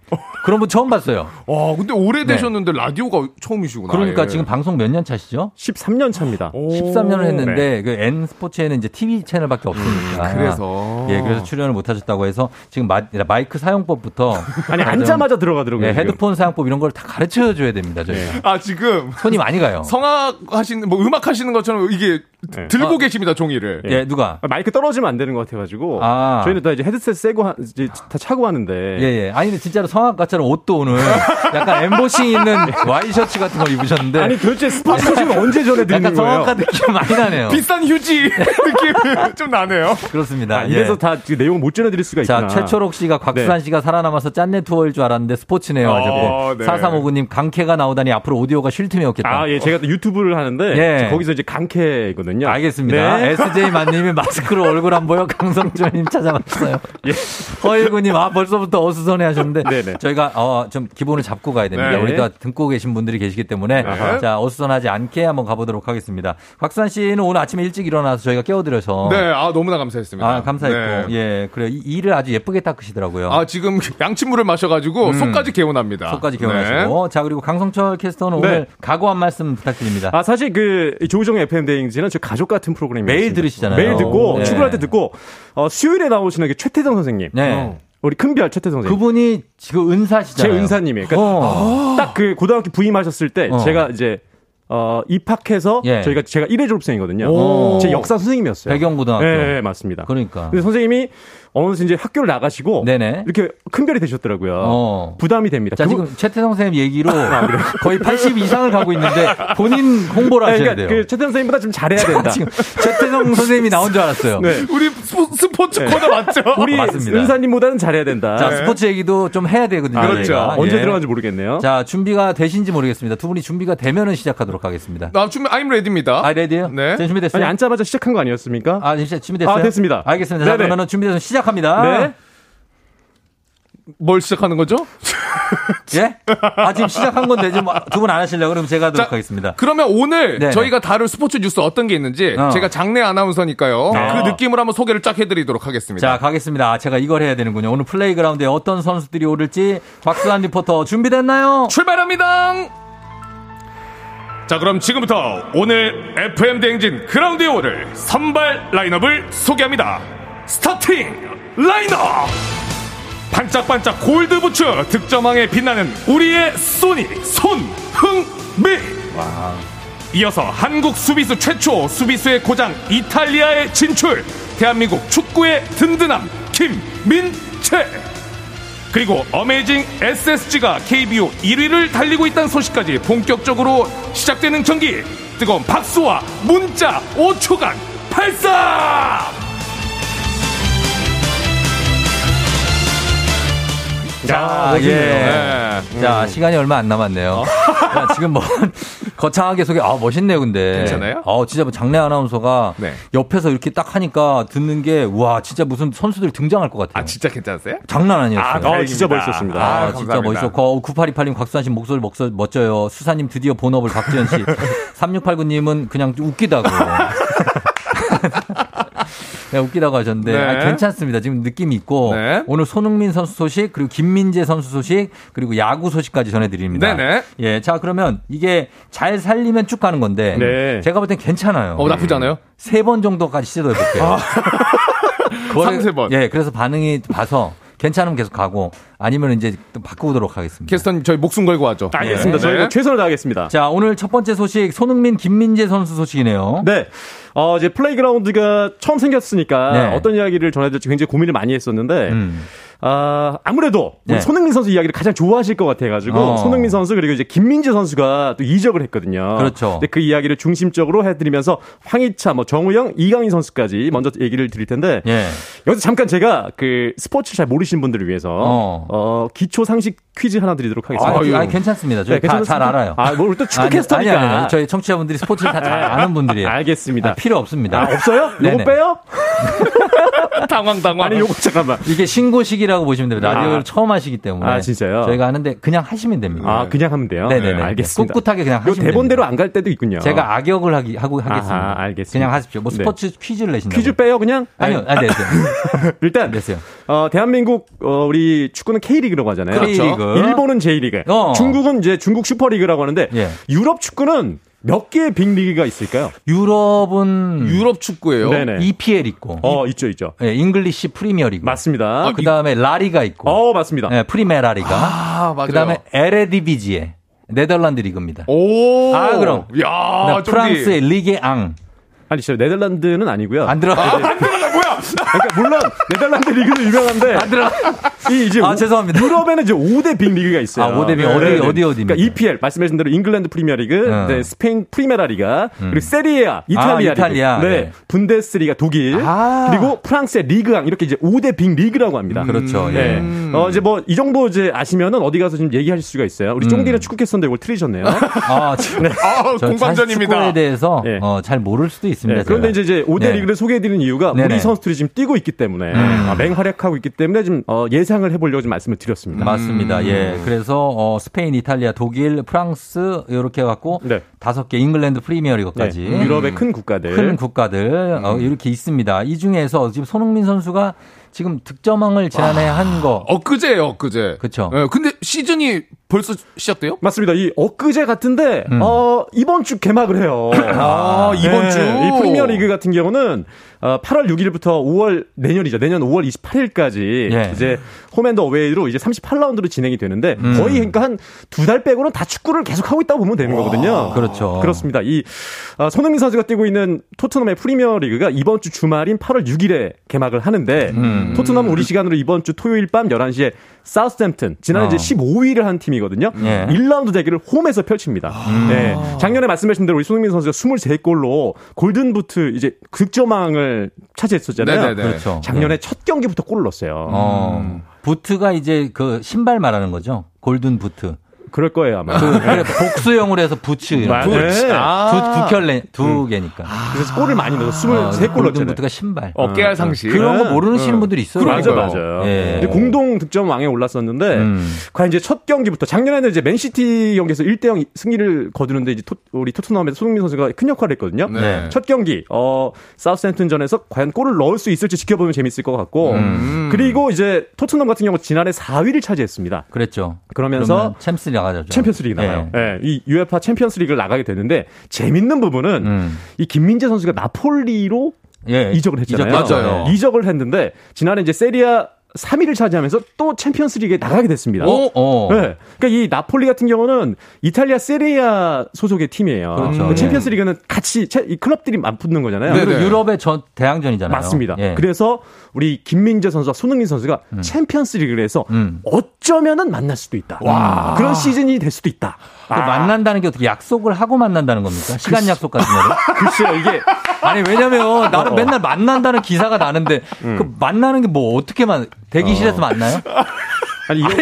그런 분 처음 봤어요. 와, 근데 오래되셨는데 라디오가 처음이시구나. 네. 그러니까 예. 지금 방송 몇 년 차시죠? 13년 차입니다. 13년을 했는데 그 N 스포츠에는 이제 TV 채널밖에 없으니까. 음, 그래서. 예, 그래서 출연을 못 하셨다고 해서 지금 마, 마이크 사용법부터 아니 좀, 앉자마자 들어가더라고요. 예, 지금. 헤드폰 사용법 이런 걸 다 가르쳐 줘야 됩니다. 저희가. 아, 지금 손이 많이 가요. 성악 하시는 뭐 음악 하시는 것처럼 이게 네. 들고 계십니다 종이를. 예, 누가? 마이크 떨어지면 안 되는 것 같아가지고. 아. 저희는 다 이제 헤드셋 세고 하- 이제 다 차고 하는데. 예, 예. 아니, 근데 진짜로 성악가처럼 옷도 오늘 약간 엠보싱 있는 와이셔츠 같은 걸 입으셨는데. 아니 도대체 스포츠 소식을 언제 전해 드리는 약간 거예요? 성악가 느낌 많이 나네요. 비싼 휴지 느낌 좀 나네요. 그렇습니다. 아, 예. 이래서 다 지금 내용 못 전해드릴 수가 있구나. 자, 최초록 씨가 곽수산 씨가 살아남아서 짠내 투어일 줄 알았는데 스포츠네요. 어. 네. 4359님, 강캐가 나오다니 앞으로 오디오가 쉴 틈이 없겠다. 아, 예, 제가 또 유튜브를 하는데 예. 거기서 이제 강캐거든요. 알겠습니다. 네. SJ 만님이 마스크로 얼굴 안 보여 강성준님 찾아봤어요. 예. 허일구님, 아, 벌써부터 어수선해 하셨는데. 네네. 저희가, 어, 좀 기본을 잡고 가야 됩니다. 네. 우리 또 듣고 계신 분들이 계시기 때문에. 아하. 자, 어수선하지 않게 한번 가보도록 하겠습니다. 곽수산 씨는 오늘 아침에 일찍 일어나서 저희가 깨워드려서. 네, 아 너무나 감사했습니다. 아, 감사했고. 네. 예, 그래요. 이- 이를 아주 예쁘게 닦으시더라고요. 아 지금 양침물을 마셔가지고 속까지 개운합니다. 음. 속까지 개원하시고. 자, 그리고 강성철 캐스터는 네. 오늘 각오 한 말씀 부탁드립니다. 아, 사실 그 조우종 FM 대행진은 저 가족 같은 프로그램이에요. 매일 들으시잖아요. 매일 듣고 네. 출근할 때 듣고 어, 수요일에 나오시는 게 최태성 선생님. 네. 어, 우리 큰별 최태성 선생님. 그분이 지금 제 은사시잖아요. 은사님이에요. 그러니까 어. 딱그 고등학교 부임하셨을 때 어. 제가 이제 어, 입학해서 예. 저희가 제가 1회 졸업생이거든요. 오. 제 역사 선생님이었어요. 배경고등학교. 네, 네, 맞습니다. 그러니까. 근데 선생님이 어느 새 이제 학교를 나가시고 네네. 이렇게 큰 별이 되셨더라고요. 어. 부담이 됩니다. 자, 지금 최태성 선생님 얘기로 거의 80 이상을 가고 있는데 본인 홍보를 네, 하셔야 그러니까 돼요. 그 최태성 선생님보다 좀 잘해야 된다. 지금 최태성 선생님이 나온 줄 알았어요. 네. 우리 스포, 츠 네. 코너 맞죠? 우리 맞습니다. 은사님보다는 잘해야 된다. 자, 스포츠 얘기도 좀 해야 되거든요. 아, 그렇죠. 저희가. 언제 예. 들어간지 모르겠네요. 자, 준비가 되신지 모르겠습니다. 두 분이 준비가 되면은 시작하도록 하겠습니다. 나 준비 I'm ready입니다. 아, 레디요? 네. 자, 준비됐어요? 아니 앉자마자 시작한 거 아니었습니까? 아, 진짜 준비됐어요? 아, 됐습니다. 알겠습니다. 자, 네네. 그러면은 준비돼서 시작합니다. 네. 뭘 시작하는 거죠? 예? 아, 지금 시작한 건데 지금 두분 안 하시려고 그럼 제가 하도록 자, 하겠습니다. 그러면 오늘 네네. 저희가 다룰 스포츠 뉴스 어떤 게 있는지 어. 제가 장내 아나운서니까요. 네. 그 느낌으로 한번 소개를 쫙 해드리도록 하겠습니다. 자, 가겠습니다. 아, 제가 이걸 해야 되는군요. 오늘 플레이그라운드에 어떤 선수들이 오를지 박수환 리포터 준비됐나요? 출발합니다. 자, 그럼 지금부터 오늘 FM 대행진 그라운드에 오를 선발 라인업을 소개합니다. 스타팅 라인업! 반짝반짝 골드 부츠 득점왕에 빛나는 우리의 소니 손흥민! 이어서 한국 수비수 최초 수비수의 고장 이탈리아에 진출. 대한민국 축구의 든든함 김민채. 그리고 어메이징 SSG가 KBO 1위를 달리고 있다는 소식까지 본격적으로 시작되는 경기. 뜨거운 박수와 문자 5초간 발사 자, 멋있네요. 예. 네. 자, 시간이 얼마 안 남았네요. 야, 지금 뭐, 거창하게 소개, 아, 멋있네요, 근데. 괜찮아요? 어, 진짜 뭐 장래 아나운서가 네. 옆에서 이렇게 딱 하니까 듣는 게, 와, 진짜 무슨 선수들 등장할 것 같아요. 아 진짜 괜찮으세요? 장난 아니었어요. 어, 진짜 멋있었습니다. 아, 아, 진짜. 멋있었고, 9828님 곽수환 씨 목소리 먹서, 멋져요. 수사님 드디어 본업을 박지현 씨. 3689님은 그냥 웃기다고. 네, 웃기다고 하셨는데 네. 아, 괜찮습니다. 지금 느낌이 있고 네. 오늘 손흥민 선수 소식 그리고 김민재 선수 소식 그리고 야구 소식까지 전해드립니다. 네네. 예, 자 그러면 이게 잘 살리면 쭉 가는 건데 네. 제가 볼 땐 괜찮아요. 어 나쁘지 않아요? 세 번 정도까지 시도해 볼게요. 삼세 번. 예, 그래서 반응이 봐서 괜찮으면 계속 가고 아니면 이제 또 바꾸도록 하겠습니다. 캐스터님 저희 목숨 걸고 하죠. 알겠습니다. 네. 저희가 최선을 다하겠습니다. 자, 오늘 첫 번째 소식 손흥민 김민재 선수 소식이네요. 네. 어, 이제 플레이그라운드가 처음 생겼으니까 네. 어떤 이야기를 전해야 될지 굉장히 고민을 많이 했었는데 음. 아, 아무래도 우리 네. 손흥민 선수 이야기를 가장 좋아하실 것 같아가지고 어. 손흥민 선수 그리고 이제 김민재 선수가 또 이적을 했거든요. 그렇죠. 근데 그 이야기를 중심적으로 해드리면서 황희찬, 뭐 정우영, 이강인 선수까지 먼저 얘기를 드릴 텐데 예. 여기서 잠깐 제가 그 스포츠 잘 모르시는 분들을 위해서 어. 어, 기초 상식 퀴즈 하나 드리도록 하겠습니다. 아, 아유. 아니, 괜찮습니다. 저희 네, 다? 잘 알아요. 아, 뭐, 또 축구 아니, 캐스터니까. 아니, 아니, 아니. 저희 청취자분들이 스포츠를 다 잘 아는 분들이에요. 알겠습니다. 아, 필요 없습니다. 아, 없어요? 요거 네네. 빼요? 당황 당황. 아니, 요거 잠깐만. 이게 신고식이라 고 보시면 됩니다. 라디오를 아. 처음 하시기 때문에. 아, 진짜요? 저희가 하는데 그냥 하시면 됩니다. 아, 그냥 하면 돼요? 네네네. 알겠습니다. 꿋꿋하게 그냥 요 하시면 대본대로 안 갈 때도 있군요. 제가 악역을 하기, 하고 하겠습니다. 아하, 알겠습니다. 그냥 하십시오. 뭐 네. 스포츠 퀴즈를 내신다고. 퀴즈 빼요, 그냥? 아니요, 아, 네, 네. 일단, 내세요. 어, 대한민국, 어, 우리 축구는 K리그라고 하잖아요. K리그. 그렇죠? 일본은 J리그. 어. 중국은 이제 중국 슈퍼리그라고 하는데, 예. 유럽 축구는 몇 개의 빅리그가 있을까요? 유럽은 유럽 축구예요. 네네. EPL 있고, 어, 있죠, 있죠. 예, 잉글리시 프리미어 리그. 맞습니다. 그 다음에 라리가 있고, 어, 맞습니다. 예, 프리메라 리가. 아 맞아요. 그 다음에 에레디비지에 네덜란드 리그입니다. 오. 아, 그럼. 야, 프랑스의 리그 앙. 아니, 저 네덜란드는 아니고요. 안 들어. 아, 안 들어가 뭐야? 그러니까 물론 네덜란드 리그도 유명한데 안 들어. 이 이제 아, 죄송합니다. 유럽에는 이제 5대 빅 리그가 있어요. 아, 5대 빅 어디, 어디, 어디입니까? 그러니까 EPL 말씀하신 대로 잉글랜드 프리미어 리그, 음. 네, 스페인 프리메라 리가, 그리고 세리에 A 이탈리아, 아, 이탈리아. 리그, 네, 네. 분데스리가 독일, 아. 그리고 프랑스의 리그 앙 이렇게 이제 5대 빅 리그라고 합니다. 그렇죠. 네. 예. 어, 이제 뭐 이 정도 이제 아시면은 어디 가서 좀 얘기하실 수가 있어요. 우리 쫑디는 축구 캐스터인데 이걸 틀리셨네요. 아, 지금 아, 저 공방전입니다. 축구에 대해서 예. 어, 잘 모를 수도 있습니다. 네, 그런데. 이제, 이제 5대 네. 리그를 소개해 드리는 이유가 네네. 음. 우리 선수들이 지금 뛰고 있기 때문에 아, 맹활약하고 있기 때문에 좀 어, 예상을 해보려고 좀 말씀을 드렸습니다. 맞습니다. 예. 그래서 어, 스페인, 이탈리아, 독일, 프랑스 이렇게 해갖고 네. 다섯 개 잉글랜드 프리미어리그까지 네, 유럽의 큰 국가들. 큰 국가들 어, 이렇게 있습니다. 이 중에서 지금 손흥민 선수가 지금 득점왕을 지난해 한 거. 엊그제예요, 엊그제. 그쵸. 예, 근데 시즌이 벌써 시작돼요? 맞습니다. 이 엊그제 같은데 음. 어, 이번 주 개막을 해요. 아, 이번 주? 이 프리미어 리그 같은 경우는 어, 8월 6일부터 5월 내년이죠. 내년 5월 28일까지 예. 이제 홈 앤드 어웨이로 이제 38라운드로 진행이 되는데 음. 거의 그러니까 한 두 달 빼고는 다 축구를 계속 하고 있다고 보면 되는 거거든요. 그렇죠. 그렇습니다. 이 어, 손흥민 선수가 뛰고 있는 토트넘의 프리미어 리그가 이번 주 주말인 8월 6일에 개막을 하는데 음. 토트넘은 우리 시간으로 이번 주 토요일 밤 11시에 사우스햄튼 지난해 어. 이제 15위를 한 팀이거든요. 예. 1라운드 대결을 홈에서 펼칩니다. 아. 네. 작년에 말씀하신 대로 우리 손흥민 선수가 23골로 골든부트 이제 득점왕을 차지했었잖아요. 네네네. 그렇죠. 작년에 첫 경기부터 골을 넣었어요. 어, 부트가 이제 그 신발 말하는 거죠. 골든 부트. 그럴 거예요 아마. 그, 복수형으로 해서 부츠. 이런 거. 네. 아. 두, 두 켤레, 두 개니까. 그래서 골을 많이 넣어서 23골 어, 골든 넣었잖아요. 부트가 신발. 어, 깨알 상식. 그런 거 네. 모르시는 분들이 있어요. 맞아. 맞아요. 예. 공동 득점 왕에 올랐었는데 음. 과연 이제 첫 경기부터 작년에는 이제 맨시티 경기에서 1대 0 승리를 거두는데 이제 토, 우리 토트넘에서 손흥민 선수가 큰 역할을 했거든요. 네. 첫 경기 어 사우스햄튼전에서 과연 골을 넣을 수 있을지 지켜보면 재밌을 것 같고 음. 그리고 이제 토트넘 같은 경우 지난해 4위를 차지했습니다. 그랬죠. 그러면서 그러면 챔스 나가죠. 챔피언스리그 나가요. 예, 이 UEFA 챔피언스리그를 나가게 되는데 재밌는 부분은 음. 이 김민재 선수가 나폴리로 예. 이적을 했잖아요. 이적, 맞아요. 이적을 했는데 지난해 이제 세리에 A 3위를 차지하면서 또 챔피언스 리그에 나가게 됐습니다. 어? 어. 네. 그러니까 이 나폴리 같은 경우는 이탈리아 세리에 A 소속의 팀이에요. 그렇죠. 그 예. 챔피언스 리그는 같이 채- 이 클럽들이 맞붙는 거잖아요. 네네. 그리고 유럽의 전 대항전이잖아요. 맞습니다. 예. 그래서 우리 김민재 선수와 손흥민 선수가 챔피언스 리그를 해서 음. 어쩌면은 만날 수도 있다. 그런 시즌이 될 수도 있다. 또 만난다는 게 어떻게 약속을 하고 만난다는 겁니까? 시간 약속 같은 거를? 글쎄요, 이게 아니 왜냐면 나는 어. 맨날 만난다는 기사가 나는데 그 만나는 게 뭐 어떻게 만 대기실에서 만나요? 아니, 아니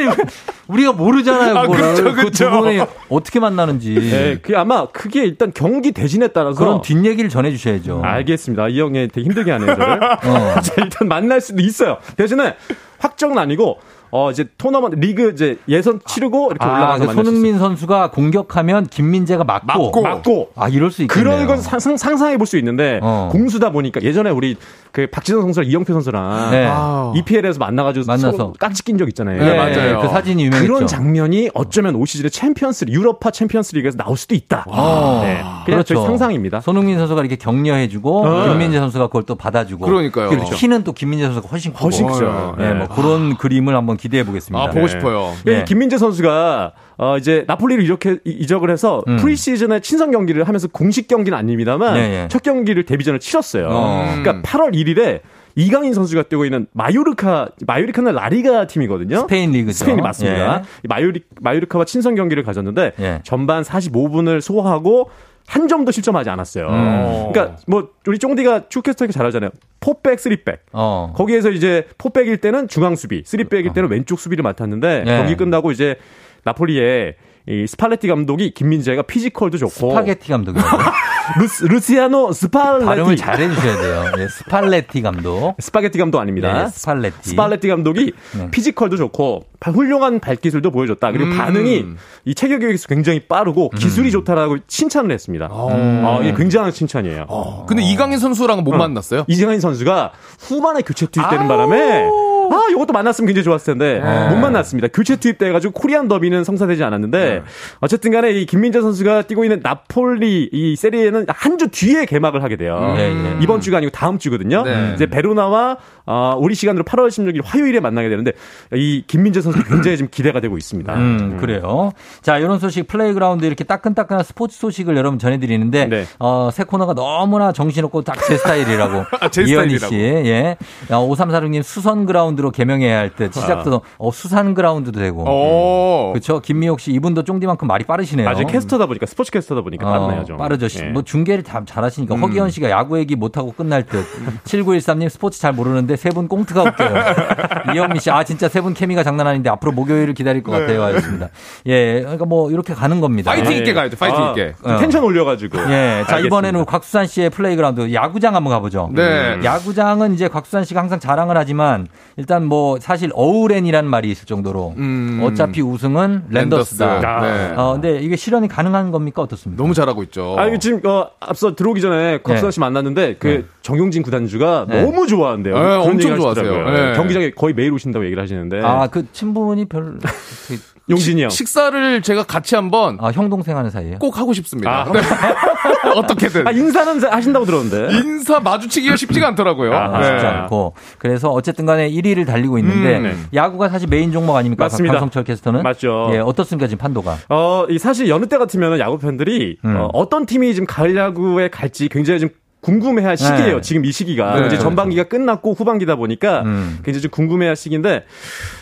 우리가 모르잖아요 아, 그거를 그쵸, 그. 두 분이 어떻게 만나는지 네, 그게 아마 그게 일단 경기 대진에 따라서 그런 뒷 얘기를 전해 주셔야죠. 알겠습니다. 이 형이 되게 힘들게 하네요. 어. 자, 일단 만날 수도 있어요. 대신에 확정은 아니고, 어, 이제 토너먼트, 리그 이제 예선 치르고 이렇게 아, 올라가서 그 손흥민 선수가 공격하면 김민재가 막고, 맞고, 맞고. 아 이럴 수 있겠네요. 그런 건 상상, 상상해 볼 수 있는데, 어. 공수다 보니까 예전에 우리 그 박지성 선수랑 이영표 선수랑 네. 아. EPL에서 만나가지고 만나서. 서로 깍지 낀 적 있잖아요. 네, 맞아요. 그 사진이 유명했죠. 그런 장면이 어쩌면 올 시즌에 챔피언스, UEFA 챔피언스 리그에서 나올 수도 있다. 어. 네. 그냥 저희 상상입니다. 손흥민 선수가 이렇게 격려해주고 어. 김민재 선수가 그걸 또 받아주고. 그러니까요. 그리고 키는 또 김민재 선수가 훨씬 크고. 훨씬 크죠. 네, 네. 뭐 그런 그림을 한번 기대해 보겠습니다. 아, 보고 싶어요. 예, 네. 김민재 선수가 어 이제 나폴리를 이렇게 이- 이적을 해서 음. 프리시즌에 친선 경기를 하면서 공식 경기는 아닙니다만 예, 예. 첫 경기를 데뷔전을 치렀어요. 어. 그러니까 8월 1일에 이강인 선수가 뛰고 있는 마요르카 마요르카는 라리가 팀이거든요. 스페인 리그죠. 스페인이 맞습니다. 예. 이 마요리 마요르카와 친선 경기를 가졌는데 예. 전반 45분을 소화하고 한 점도 실점하지 않았어요. 음. 그러니까 뭐 우리 쫑디가 축캐스터가 잘 알잖아요. 포백, 쓰리백. 어. 거기에서 이제 포백일 때는 중앙 수비, 쓰리백일 때는 왼쪽 수비를 맡았는데 예. 경기 끝나고 이제 나폴리의 이 스팔레티 감독이 김민재가 피지컬도 좋고 스파게티 감독이라고. 루스, 루시아노 스팔레티 발음을 잘 해주셔야 돼요. 예, 스팔레티 감독. 스파게티 감독 아닙니다. 네, 스팔레티. 스팔레티 감독이 네. 피지컬도 좋고 바- 훌륭한 발기술도 보여줬다. 그리고 음. 반응이 이 체격에서 굉장히 빠르고 기술이 좋다라고 칭찬을 했습니다. 어, 이게 굉장한 칭찬이에요. 근데 이강인 선수랑은 못 만났어요? 이강인 선수가 후반에 교체 투입되는 바람에 아, 이것도 만났으면 굉장히 좋았을 텐데 네. 못 만났습니다. 교체 투입돼가지고 코리안 더비는 성사되지 않았는데 네. 어쨌든간에 이 김민재 선수가 뛰고 있는 나폴리 이 세리에는 한 주 뒤에 개막을 하게 돼요. 예, 예. 이번 주가 아니고 다음 주거든요. 네. 이제 베로나와 어, 우리 시간으로 8월 16일 화요일에 만나게 되는데 이 김민재 선수 굉장히 지금 기대가 되고 있습니다. 음, 그래요. 자, 이런 소식 플레이그라운드 이렇게 따끈따끈한 스포츠 소식을 여러분 전해드리는데 네. 어, 새 코너가 너무나 정신없고 딱 제 스타일이라고. 아, 제 이현희 스타일이라고. 씨. 예. 5346님 수산 그라운드로 개명해야 할 듯. 시작도 어, 수산 그라운드도 되고. 오. 그렇죠. 김미옥 씨 이분도 쫑디만큼 말이 빠르시네요. 아직 캐스터다 보니까 스포츠 캐스터다 보니까 빠르네요. 어, 좀. 빠르죠. 예. 뭐 중계를 다 잘하시니까 음. 허기현 씨가 야구 얘기 못하고 끝날 듯. 7913님 스포츠 잘 모르는데 세 분 꽁트가 웃겨요. 이영미 씨, 아 진짜 세 분 케미가 장난 아닌데 앞으로 목요일을 기다릴 것 같아요. 하였습니다. 예, 그러니까 뭐 이렇게 가는 겁니다. 파이팅 예. 있게 가야죠. 파이팅 아, 있게. 어. 텐션 올려가지고. 예, 자 알겠습니다. 이번에는 곽수산 씨의 플레이그라운드 야구장 한번 가보죠. 네. 야구장은 이제 곽수산 씨가 항상 자랑을 하지만 일단 뭐 사실 어우랜이라는 말이 있을 정도로 음. 어차피 우승은 랜더스. 랜더스다. 네. 어, 근데 이게 실현이 가능한 겁니까 어떻습니까? 너무 잘하고 있죠. 아, 이거 지금, 어, 앞서 들어오기 전에 곽수환 네. 씨 만났는데, 그, 네. 정용진 구단주가 네. 너무 좋아한대요. 네, 엄청 좋아하세요. 네. 경기장에 거의 매일 오신다고 얘기를 하시는데. 아, 그 친분이 별, 그, 용진이 형. 식사를 제가 같이 한번 아, 형 동생 하는 사이예요? 꼭 하고 싶습니다. 아. 네. 어떻게든. 아, 인사는 하신다고 들었는데. 인사 마주치기가 쉽지가 않더라고요. 아, 네. 쉽지 않고 그래서 어쨌든 간에 1위를 달리고 있는데 음, 네. 야구가 사실 메인 종목 아닙니까? 맞습니다. 강성철 캐스터는 맞죠. 예, 어떻습니까 지금 판도가? 어, 이 사실 여느 때 같으면 야구 팬들이 음. 어, 떤 팀이 지금 가을 야구에 갈지 굉장히 좀 궁금해할 시기예요. 네. 지금 이 시기가 네. 이제 전반기가 끝났고 후반기다 보니까 음. 굉장히 좀 궁금해할 시기인데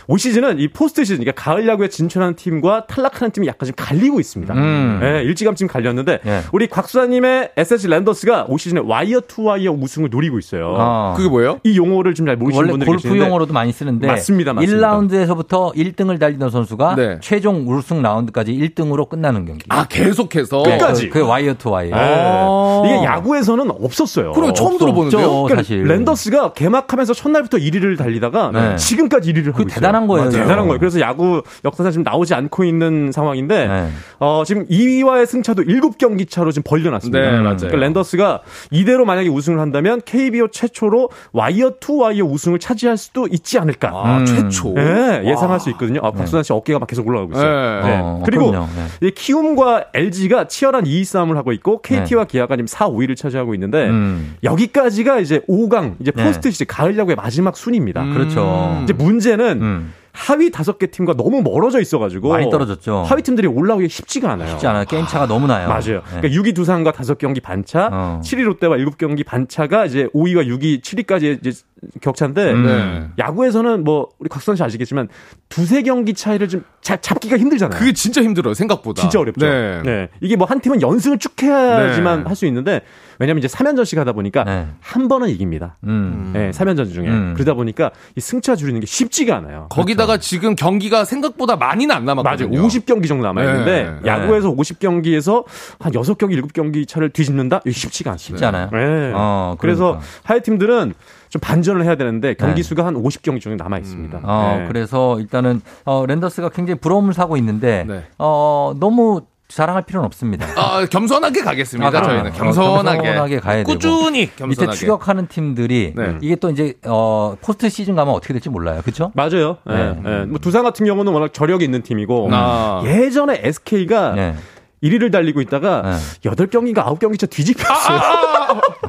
올 시즌은 이 포스트 시즌, 그러니까 가을 야구에 진출하는 팀과 탈락하는 팀이 약간 좀 갈리고 있습니다. 음. 예, 일찌감치 갈렸는데 예. 우리 곽수산 님의 SSG 랜더스가 올 시즌에 와이어 투 와이어 우승을 노리고 있어요. 어. 그게 뭐예요? 이 용어를 좀 잘 모르시는 원래 분들이 골프 계시는데 용어로도 많이 쓰는데 맞습니다, 맞습니다. 1라운드에서부터 1등을 달리던 선수가 네. 최종 우승 라운드까지 1등으로 끝나는 경기. 아, 계속해서. 네, 끝까지. 그, 그 와이어 투 와이어. 예. 이게 야구에서는 없었어요. 그럼 처음 들어보는데요? 그러니까 사실. 랜더스가 개막하면서 첫날부터 1위를 달리다가 네. 지금까지 1위를 하고 그 있어요. 대단한 거예요. 맞아요. 대단한 거예요. 그래서 야구 역사상 지금 나오지 않고 있는 상황인데 네. 어, 지금 2위와의 승차도 7경기 차로 지금 벌려놨습니다. 네, 맞아요. 그러니까 랜더스가 이대로 만약에 우승을 한다면 KBO 최초로 와이어 투 와이어 우승을 차지할 수도 있지 않을까. 아, 음. 최초. 네, 예상할 수 있거든요. 아, 곽수산 씨 어깨가 막 계속 올라가고 있어요. 네. 네. 어, 그리고. 네. 이 키움과 LG가 치열한 2위 싸움을 하고 있고 KT와 기아가 지금 4, 5위를 차지하고 있는데 음. 여기까지가 이제 5강 이제 네. 포스트 시즌 가을 야구의 마지막 순입니다. 그렇죠. 이제 문제는 음. 하위 다섯 개 팀과 너무 멀어져 있어가지고 많이 떨어졌죠. 하위 팀들이 올라오기 쉽지가 않아요. 쉽지 않아요. 게임 차가 너무 나요. 맞아요. 네. 그러니까 6위 두산과 다섯 경기 반차, 어. 7위 롯데와 7경기 반차가 이제 5위와 6위, 7위까지 이제 격차인데 음. 네. 야구에서는 뭐 우리 곽선 씨 아시겠지만 두세 경기 차이를 좀 자- 잡기가 힘들잖아요. 그게 진짜 힘들어요, 생각보다. 진짜 어렵죠. 네. 네. 이게 뭐 한 팀은 연승을 쭉 해야지만 네. 할수 있는데 왜냐면 이제 3연전씩 하다 보니까 네. 한 번은 이깁니다. 음. 네, 3연전 중에. 음. 그러다 보니까 이 승차 줄이는 게 쉽지가 않아요. 거기다가 지금 경기가 생각보다 많이는 안 맞아요. 남았거든요. 50경기 정도 남아 있는데 네. 야구에서 50경기에서 한 6경기, 7경기 차를 뒤집는다? 쉽지가 않습니다. 쉽지 않아요. 네. 어, 그래서 그러니까. 하이 팀들은 좀 반전을 해야 되는데 경기 네. 수가 한 50경기 정도 남아 있습니다. 어, 네. 그래서 일단은 어, 랜더스가 굉장히 부러움을 사고 있는데 네. 어, 너무 자랑할 필요는 없습니다. 아, 겸손하게 가겠습니다. 아. 저희는 어, 겸손하게. 겸손하게 가야 되고. 꾸준히 밑에 겸손하게. 추격하는 팀들이 네. 이게 또 이제 어, 포스트 시즌 가면 어떻게 될지 몰라요. 그렇죠? 맞아요. 예, 네. 예. 뭐 두산 같은 경우는 워낙 저력이 있는 팀이고 아. 예전에 SK가 네. 1위를 달리고 있다가 네. 8경기인가 9경기 차 뒤집혔어요.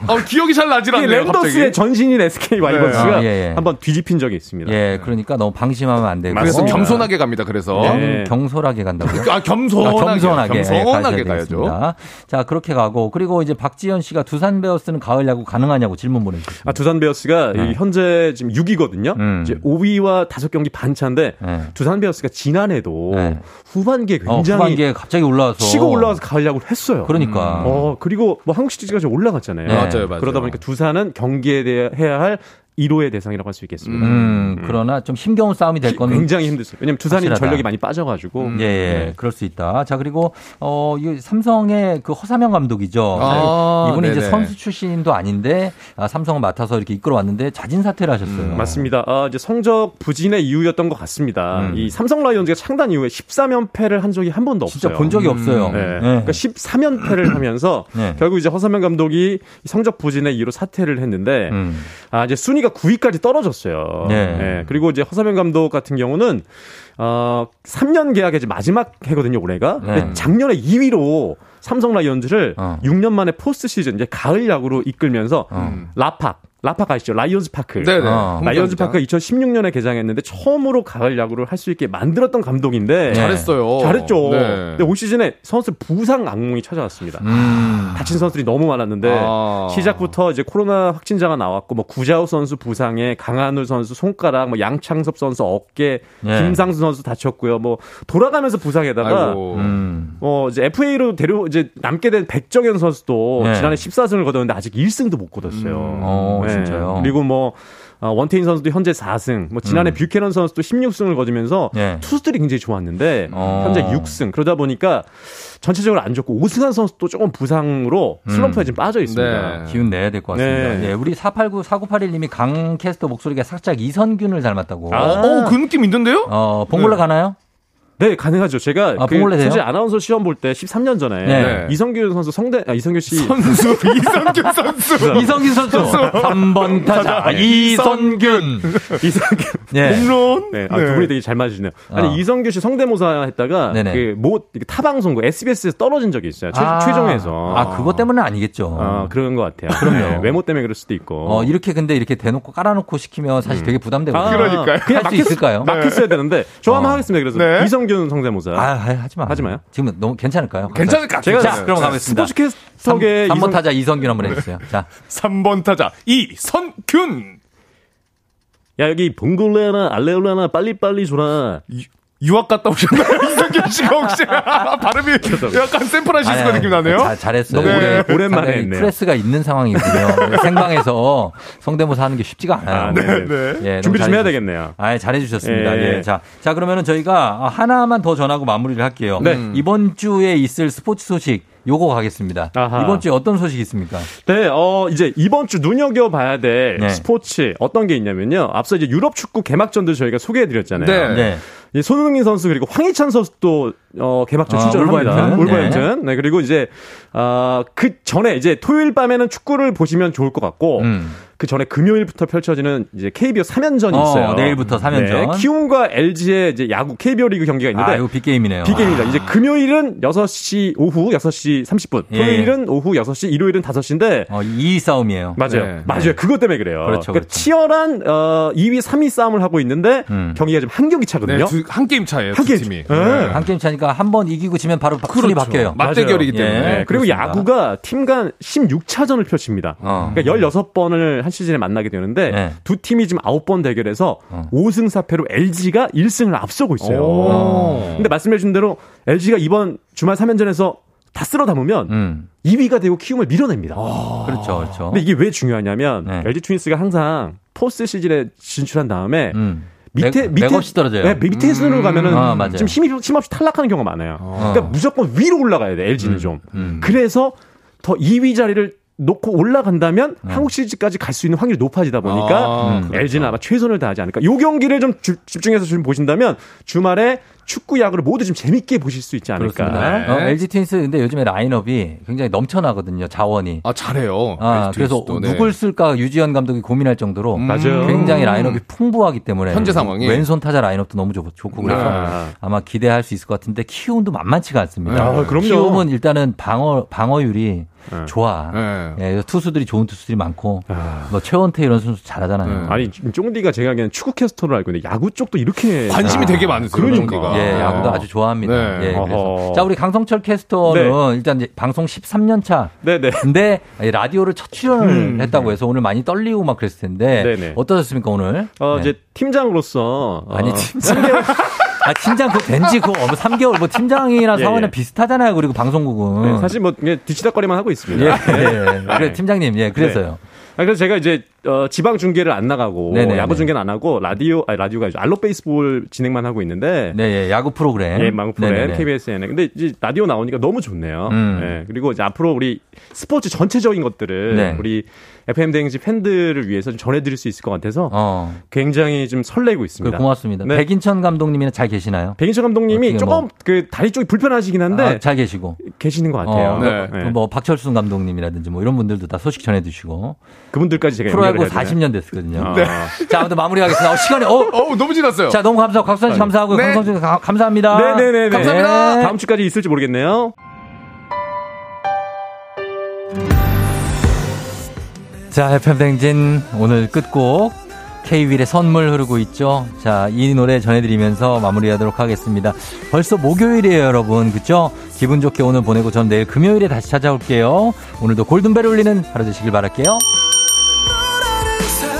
어, 기억이 잘 나질 않네요, 랜더스의. 전신인 SK 와이번스가 아, 예, 예. 한번 뒤집힌 적이 있습니다. 예, 그러니까 너무 방심하면 안 되고. 그래서 맞습니다. 겸손하게 갑니다, 그래서. 네. 경솔하게 간다고요? 아, 겸손하게. 아, 겸손하게, 예, 겸손하게 가셔야 가야죠. 자, 그렇게 가고 그리고 이제 박지현 씨가 두산 베어스는 가을 야구 가능하냐고 질문 보내주셨습니다. 아, 두산 베어스가 네. 이 현재 지금 6위거든요. 음. 이제 5위와 5경기 반 차인데 네. 두산 베어스가 지난해도 네. 후반기에 어, 굉장히 후반기에 갑자기 올라와서 치고 올라와서 야구를 했어요. 그러니까. 어, 그리고 뭐 한국 시리즈가 좀 올라갔잖아요. 네. 맞아요, 맞아요. 그러다 보니까 두산은 경기에 대해 해야 할 1호의 대상이라고 할 수 있겠습니다. 음, 그러나 좀 힘겨운 싸움이 될 거는 굉장히 힘들어요. 왜냐면 두산이 확실하다. 전력이 많이 빠져가지고. 예, 예, 네. 그럴 수 있다. 자, 그리고, 어, 이 삼성의 그 허사명 감독이죠. 아, 이분이 이제 네네. 선수 출신도 아닌데, 아, 삼성을 맡아서 이렇게 이끌어 왔는데, 자진 사퇴를 하셨어요. 음, 맞습니다. 아, 이제 성적 부진의 이유였던 것 같습니다. 음. 이 삼성 라이온즈가 창단 이후에 13연패를 한 적이 한 번도 없어요. 진짜 본 적이 없어요. 네. 네. 그러니까 13연패를 하면서 네. 결국 이제 허서명 감독이 성적 부진의 이유로 사퇴를 했는데 음. 아 이제 순위가 9위까지 떨어졌어요. 네. 예, 그리고 이제 허삼영 감독 같은 경우는 어 3년 계약의 이제 마지막 해거든요, 올해가. 네. 작년에 2위로 삼성 라이온즈를 어. 6년 만에 포스트 시즌 이제 가을 야구로 이끌면서 어. 라팍 라팍 아시죠? 라이온즈 파크. 네네. 어. 라이온즈. 파크가 2016년에 개장했는데 처음으로 가을 야구를 할 수 있게 만들었던 감독인데 잘했어요. 잘했죠. 네. 근데 올 시즌에 선수 부상 악몽이 찾아왔습니다. 음. 다친 선수들이 너무 많았는데 아. 시작부터 이제 코로나 확진자가 나왔고 뭐 구자우 선수 부상에 강한울 선수 손가락, 뭐 양창섭 선수 어깨, 네. 김상수 선수 다쳤고요. 뭐 돌아가면서 부상에다가. 음. 어 이제 FA로 데려 이제 남게 된 백정현 선수도 네. 지난해 14승을 거뒀는데 아직 1승도 못 거뒀어요. 어, 진짜요? 그리고 뭐 어, 원태인 선수도 현재 4승, 뭐 지난해 음. 뷰캐넌 선수도 16승을 거두면서 네. 투수들이 굉장히 좋았는데 어. 현재 6승. 그러다 보니까 전체적으로 안 좋고 오승환 선수도 조금 부상으로 슬럼프에 음. 지금 빠져 있습니다. 네. 기운 내야 될 것 같습니다. 네. 예, 우리 489 4981님이 강 캐스터 목소리가 살짝 이선균을 닮았다고. 아. 어, 그 느낌 있는데요? 어, 봉골라 네. 가나요? 네, 가능하죠. 제가 아, 그? 사실 아나운서 시험 볼 때 13년 전에 네. 이성균 선수 성대 아, 이성균 씨 선수 이성균 선수. 이성균 선수. 3번 타자 이선균. 이성균 예. 홈런. 네, 아, 두 분이 되게 잘 맞으시네요. 아니 어. 이성균 씨 성대모사 했다가 네네. 그모 타방송국 SBS에서 떨어진 적이 있어요. 최, 아. 최종에서. 아, 그것 때문은 아니겠죠. 아, 그런 것 같아요. 그럼요. 네, 외모 때문에 그럴 수도 있고. 어, 이렇게 근데 이렇게 대놓고 깔아놓고 시키면 사실 되게 부담되거든요. 아, 그러니까요. 그냥 할수 막혔- 있을까요? 막혔어야 되는데 저 한번 어. 하겠습니다. 그래서 네. 이성 균 성대모사. 아, 하지 마. 하지 마요. 지금 너무 괜찮을까요? 괜찮을 것 제가 같아요. 자, 그럼 가보겠습니다. 스포츠 캐스터계 3번 이성- 타자 이성균 한번 해주세요. 자, 3번 타자 이선균. 야 여기 봉골레나 알레올레나 빨리빨리 줘라. 유학 갔다 오셨나요? 이성균 씨가 혹시 발음이 약간 샌프란시스코 느낌 나네요. 자, 잘했어요. 너무 올해 오랜만에 했네요. 프레스가 있는 상황이군요. 생방에서 성대모사 하는 게 쉽지가 않아요. 아, 네, 네. 예, 준비 좀 해야 되겠네요. 아, 잘해주셨습니다. 예. 예. 자, 자, 그러면은 저희가 하나만 더 전하고 마무리를 할게요. 네. 이번 주에 있을 스포츠 소식 요거 가겠습니다. 아하. 이번 주에 어떤 소식이 있습니까? 네, 어, 이제 이번 주 눈여겨봐야 될 네. 스포츠 어떤 게 있냐면요. 앞서 이제 유럽 축구 개막전도 저희가 소개해드렸잖아요. 네. 네. 이 손흥민 선수 그리고 황희찬 선수도 어, 개막전 아, 출전을 합니다. 울버햄튼. 울버햄튼. 네. 그리고 이제 어, 그 전에 이제 토요일 밤에는 축구를 보시면 좋을 것 같고 음. 그 전에 금요일부터 펼쳐지는 이제 KBO 3연전이 어, 있어요. 내일부터 3연전. 네, 키움과 LG의 이제 야구 KBO 리그 경기가 있는데 아, 이거 빅게임이네요. 빅게임입니다. 이제 금요일은 6시 오후 6시 30분, 예. 토요일은 오후 6시, 일요일은 5시인데 어, 이 싸움이에요. 맞아요. 네. 맞아요. 그것 때문에 그래요. 그렇죠, 그러니까 그렇죠. 치열한 어, 2위, 3위 싸움을 하고 있는데 음. 경기가 지금 한 경기 차거든요. 네, 두, 한 게임 차예요. 한두 게임 팀이. 차. 네. 한 게임 차니까 한 번 이기고 지면 바로 바- 순위 바뀌어요. 맞대결이기 맞아요. 때문에. 예. 네, 그리고 그렇습니다. 야구가 팀간 16차전을 펼칩니다. 어. 그러니까 16번을 한 시즌에 만나게 되는데 네. 두 팀이 지금 9번 대결해서 어. 5승 4패로 LG가 1승을 앞서고 있어요. 오. 근데 말씀해 준 대로 LG가 이번 주말 3연전에서 다 쓸어 담으면 음. 2위가 되고 키움을 밀어냅니다. 그렇죠, 그렇죠. 근데 이게 왜 중요하냐면 네. LG 트윈스가 항상 포스트 시즌에 진출한 다음에 음. 밑에 맥- 밑에 맥없이 떨어져요. 네, 밑에 순으로 가면은 아. 좀 힘이 힘없이 탈락하는 경우가 많아요. 그러니까 무조건 위로 올라가야 돼 LG는 좀. 음. 그래서 더 2위 자리를 놓고 올라간다면 음. 한국 시리즈까지 갈 수 있는 확률이 높아지다 보니까 아, 그렇죠. LG는 아마 최선을 다하지 않을까. 요 경기를 좀 주- 집중해서 좀 보신다면 주말에 축구 야구를 모두 좀 재밌게 보실 수 있지 않을까. 그렇습니다. 어, LG 트윈스 근데 요즘에 라인업이 굉장히 넘쳐나거든요. 자원이. 아 잘해요. 아, 그래서 네. 누굴 쓸까 유지현 감독이 고민할 정도로 음. 굉장히 라인업이 풍부하기 때문에 현재 상황이. 왼손 타자 라인업도 너무 좋, 좋고 그래서 네. 아마 기대할 수 있을 것 같은데 키움도 만만치가 않습니다. 아, 그럼요. 키움은 일단은 방어 방어율이 네. 좋아. 네. 예, 투수들이 좋은 투수들이 많고 아. 뭐 최원태 이런 선수 잘하잖아요. 네. 아니 쫑디가 제가 알기에는 축구 캐스터로 알고 있는데 야구 쪽도 이렇게 관심이 아, 되게 많으세요. 그러니까. 예, 야구도 아주 좋아합니다. 네. 예, 그래서. 자 우리 강성철 캐스터는 네. 일단 이제 방송 13년 차. 네네. 근데 라디오를 첫 출연을 음. 했다고 해서 오늘 많이 떨리고 막 그랬을 텐데 네네. 어떠셨습니까 오늘? 어, 네. 이제 팀장으로서 어, 아니 팀장 아 팀장 그거 된지 그거 뭐 3개월 뭐 팀장이랑 예, 사원은 예. 비슷하잖아요. 그리고 방송국은 네, 사실 뭐 그냥 뒤치다거리만 하고 있습니다. 예, 예. 그래 팀장님 예 그래서요. 아, 그래서 제가 이제 어, 지방 중계를 안 나가고 네네, 야구 네. 중계는 안 하고 라디오 아니 라디오가 아니죠. 알로 베이스볼 진행만 하고 있는데 네, 예, 야구 프로그램. 예, 망 프로그램 네네네. KBSN에. 근데 이제 라디오 나오니까 너무 좋네요. 음. 예, 그리고 이제 앞으로 우리 스포츠 전체적인 것들을 네. 우리 FM 대행지 팬들을 위해서 좀 전해드릴 수 있을 것 같아서 어. 굉장히 좀 설레고 그 있습니다. 고맙습니다. 네. 백인천 감독님이나 잘 계시나요? 백인철 감독님이 조금 뭐- 그 다리 쪽이 불편하시긴 한데 아, 잘 계시고. 계시는 것 같아요. 어, 네. 뭐, 뭐 박철순 감독님이라든지 뭐 이런 분들도 다 소식 전해주시고 그분들까지 제가 프로야구 살고 해야 되네. 40년 됐거든요. 네. 자, 아무튼 마무리하겠습니다. 어, 시간이, 어, 어우, 너무 지났어요. 자, 너무 감사하고, 곽수산 씨 감사하고, 네. 감사합니다. 네네네. 감사합니다. 네. 다음 주까지 있을지 모르겠네요. 자, 해편댕진 오늘 끝곡 K-윌의 선물 흐르고 있죠. 자, 이 노래 전해드리면서 마무리하도록 하겠습니다. 벌써 목요일이에요, 여러분. 그쵸? 기분 좋게 오늘 보내고 전 내일 금요일에 다시 찾아올게요. 오늘도 골든벨 울리는 하루 되시길 바랄게요. 그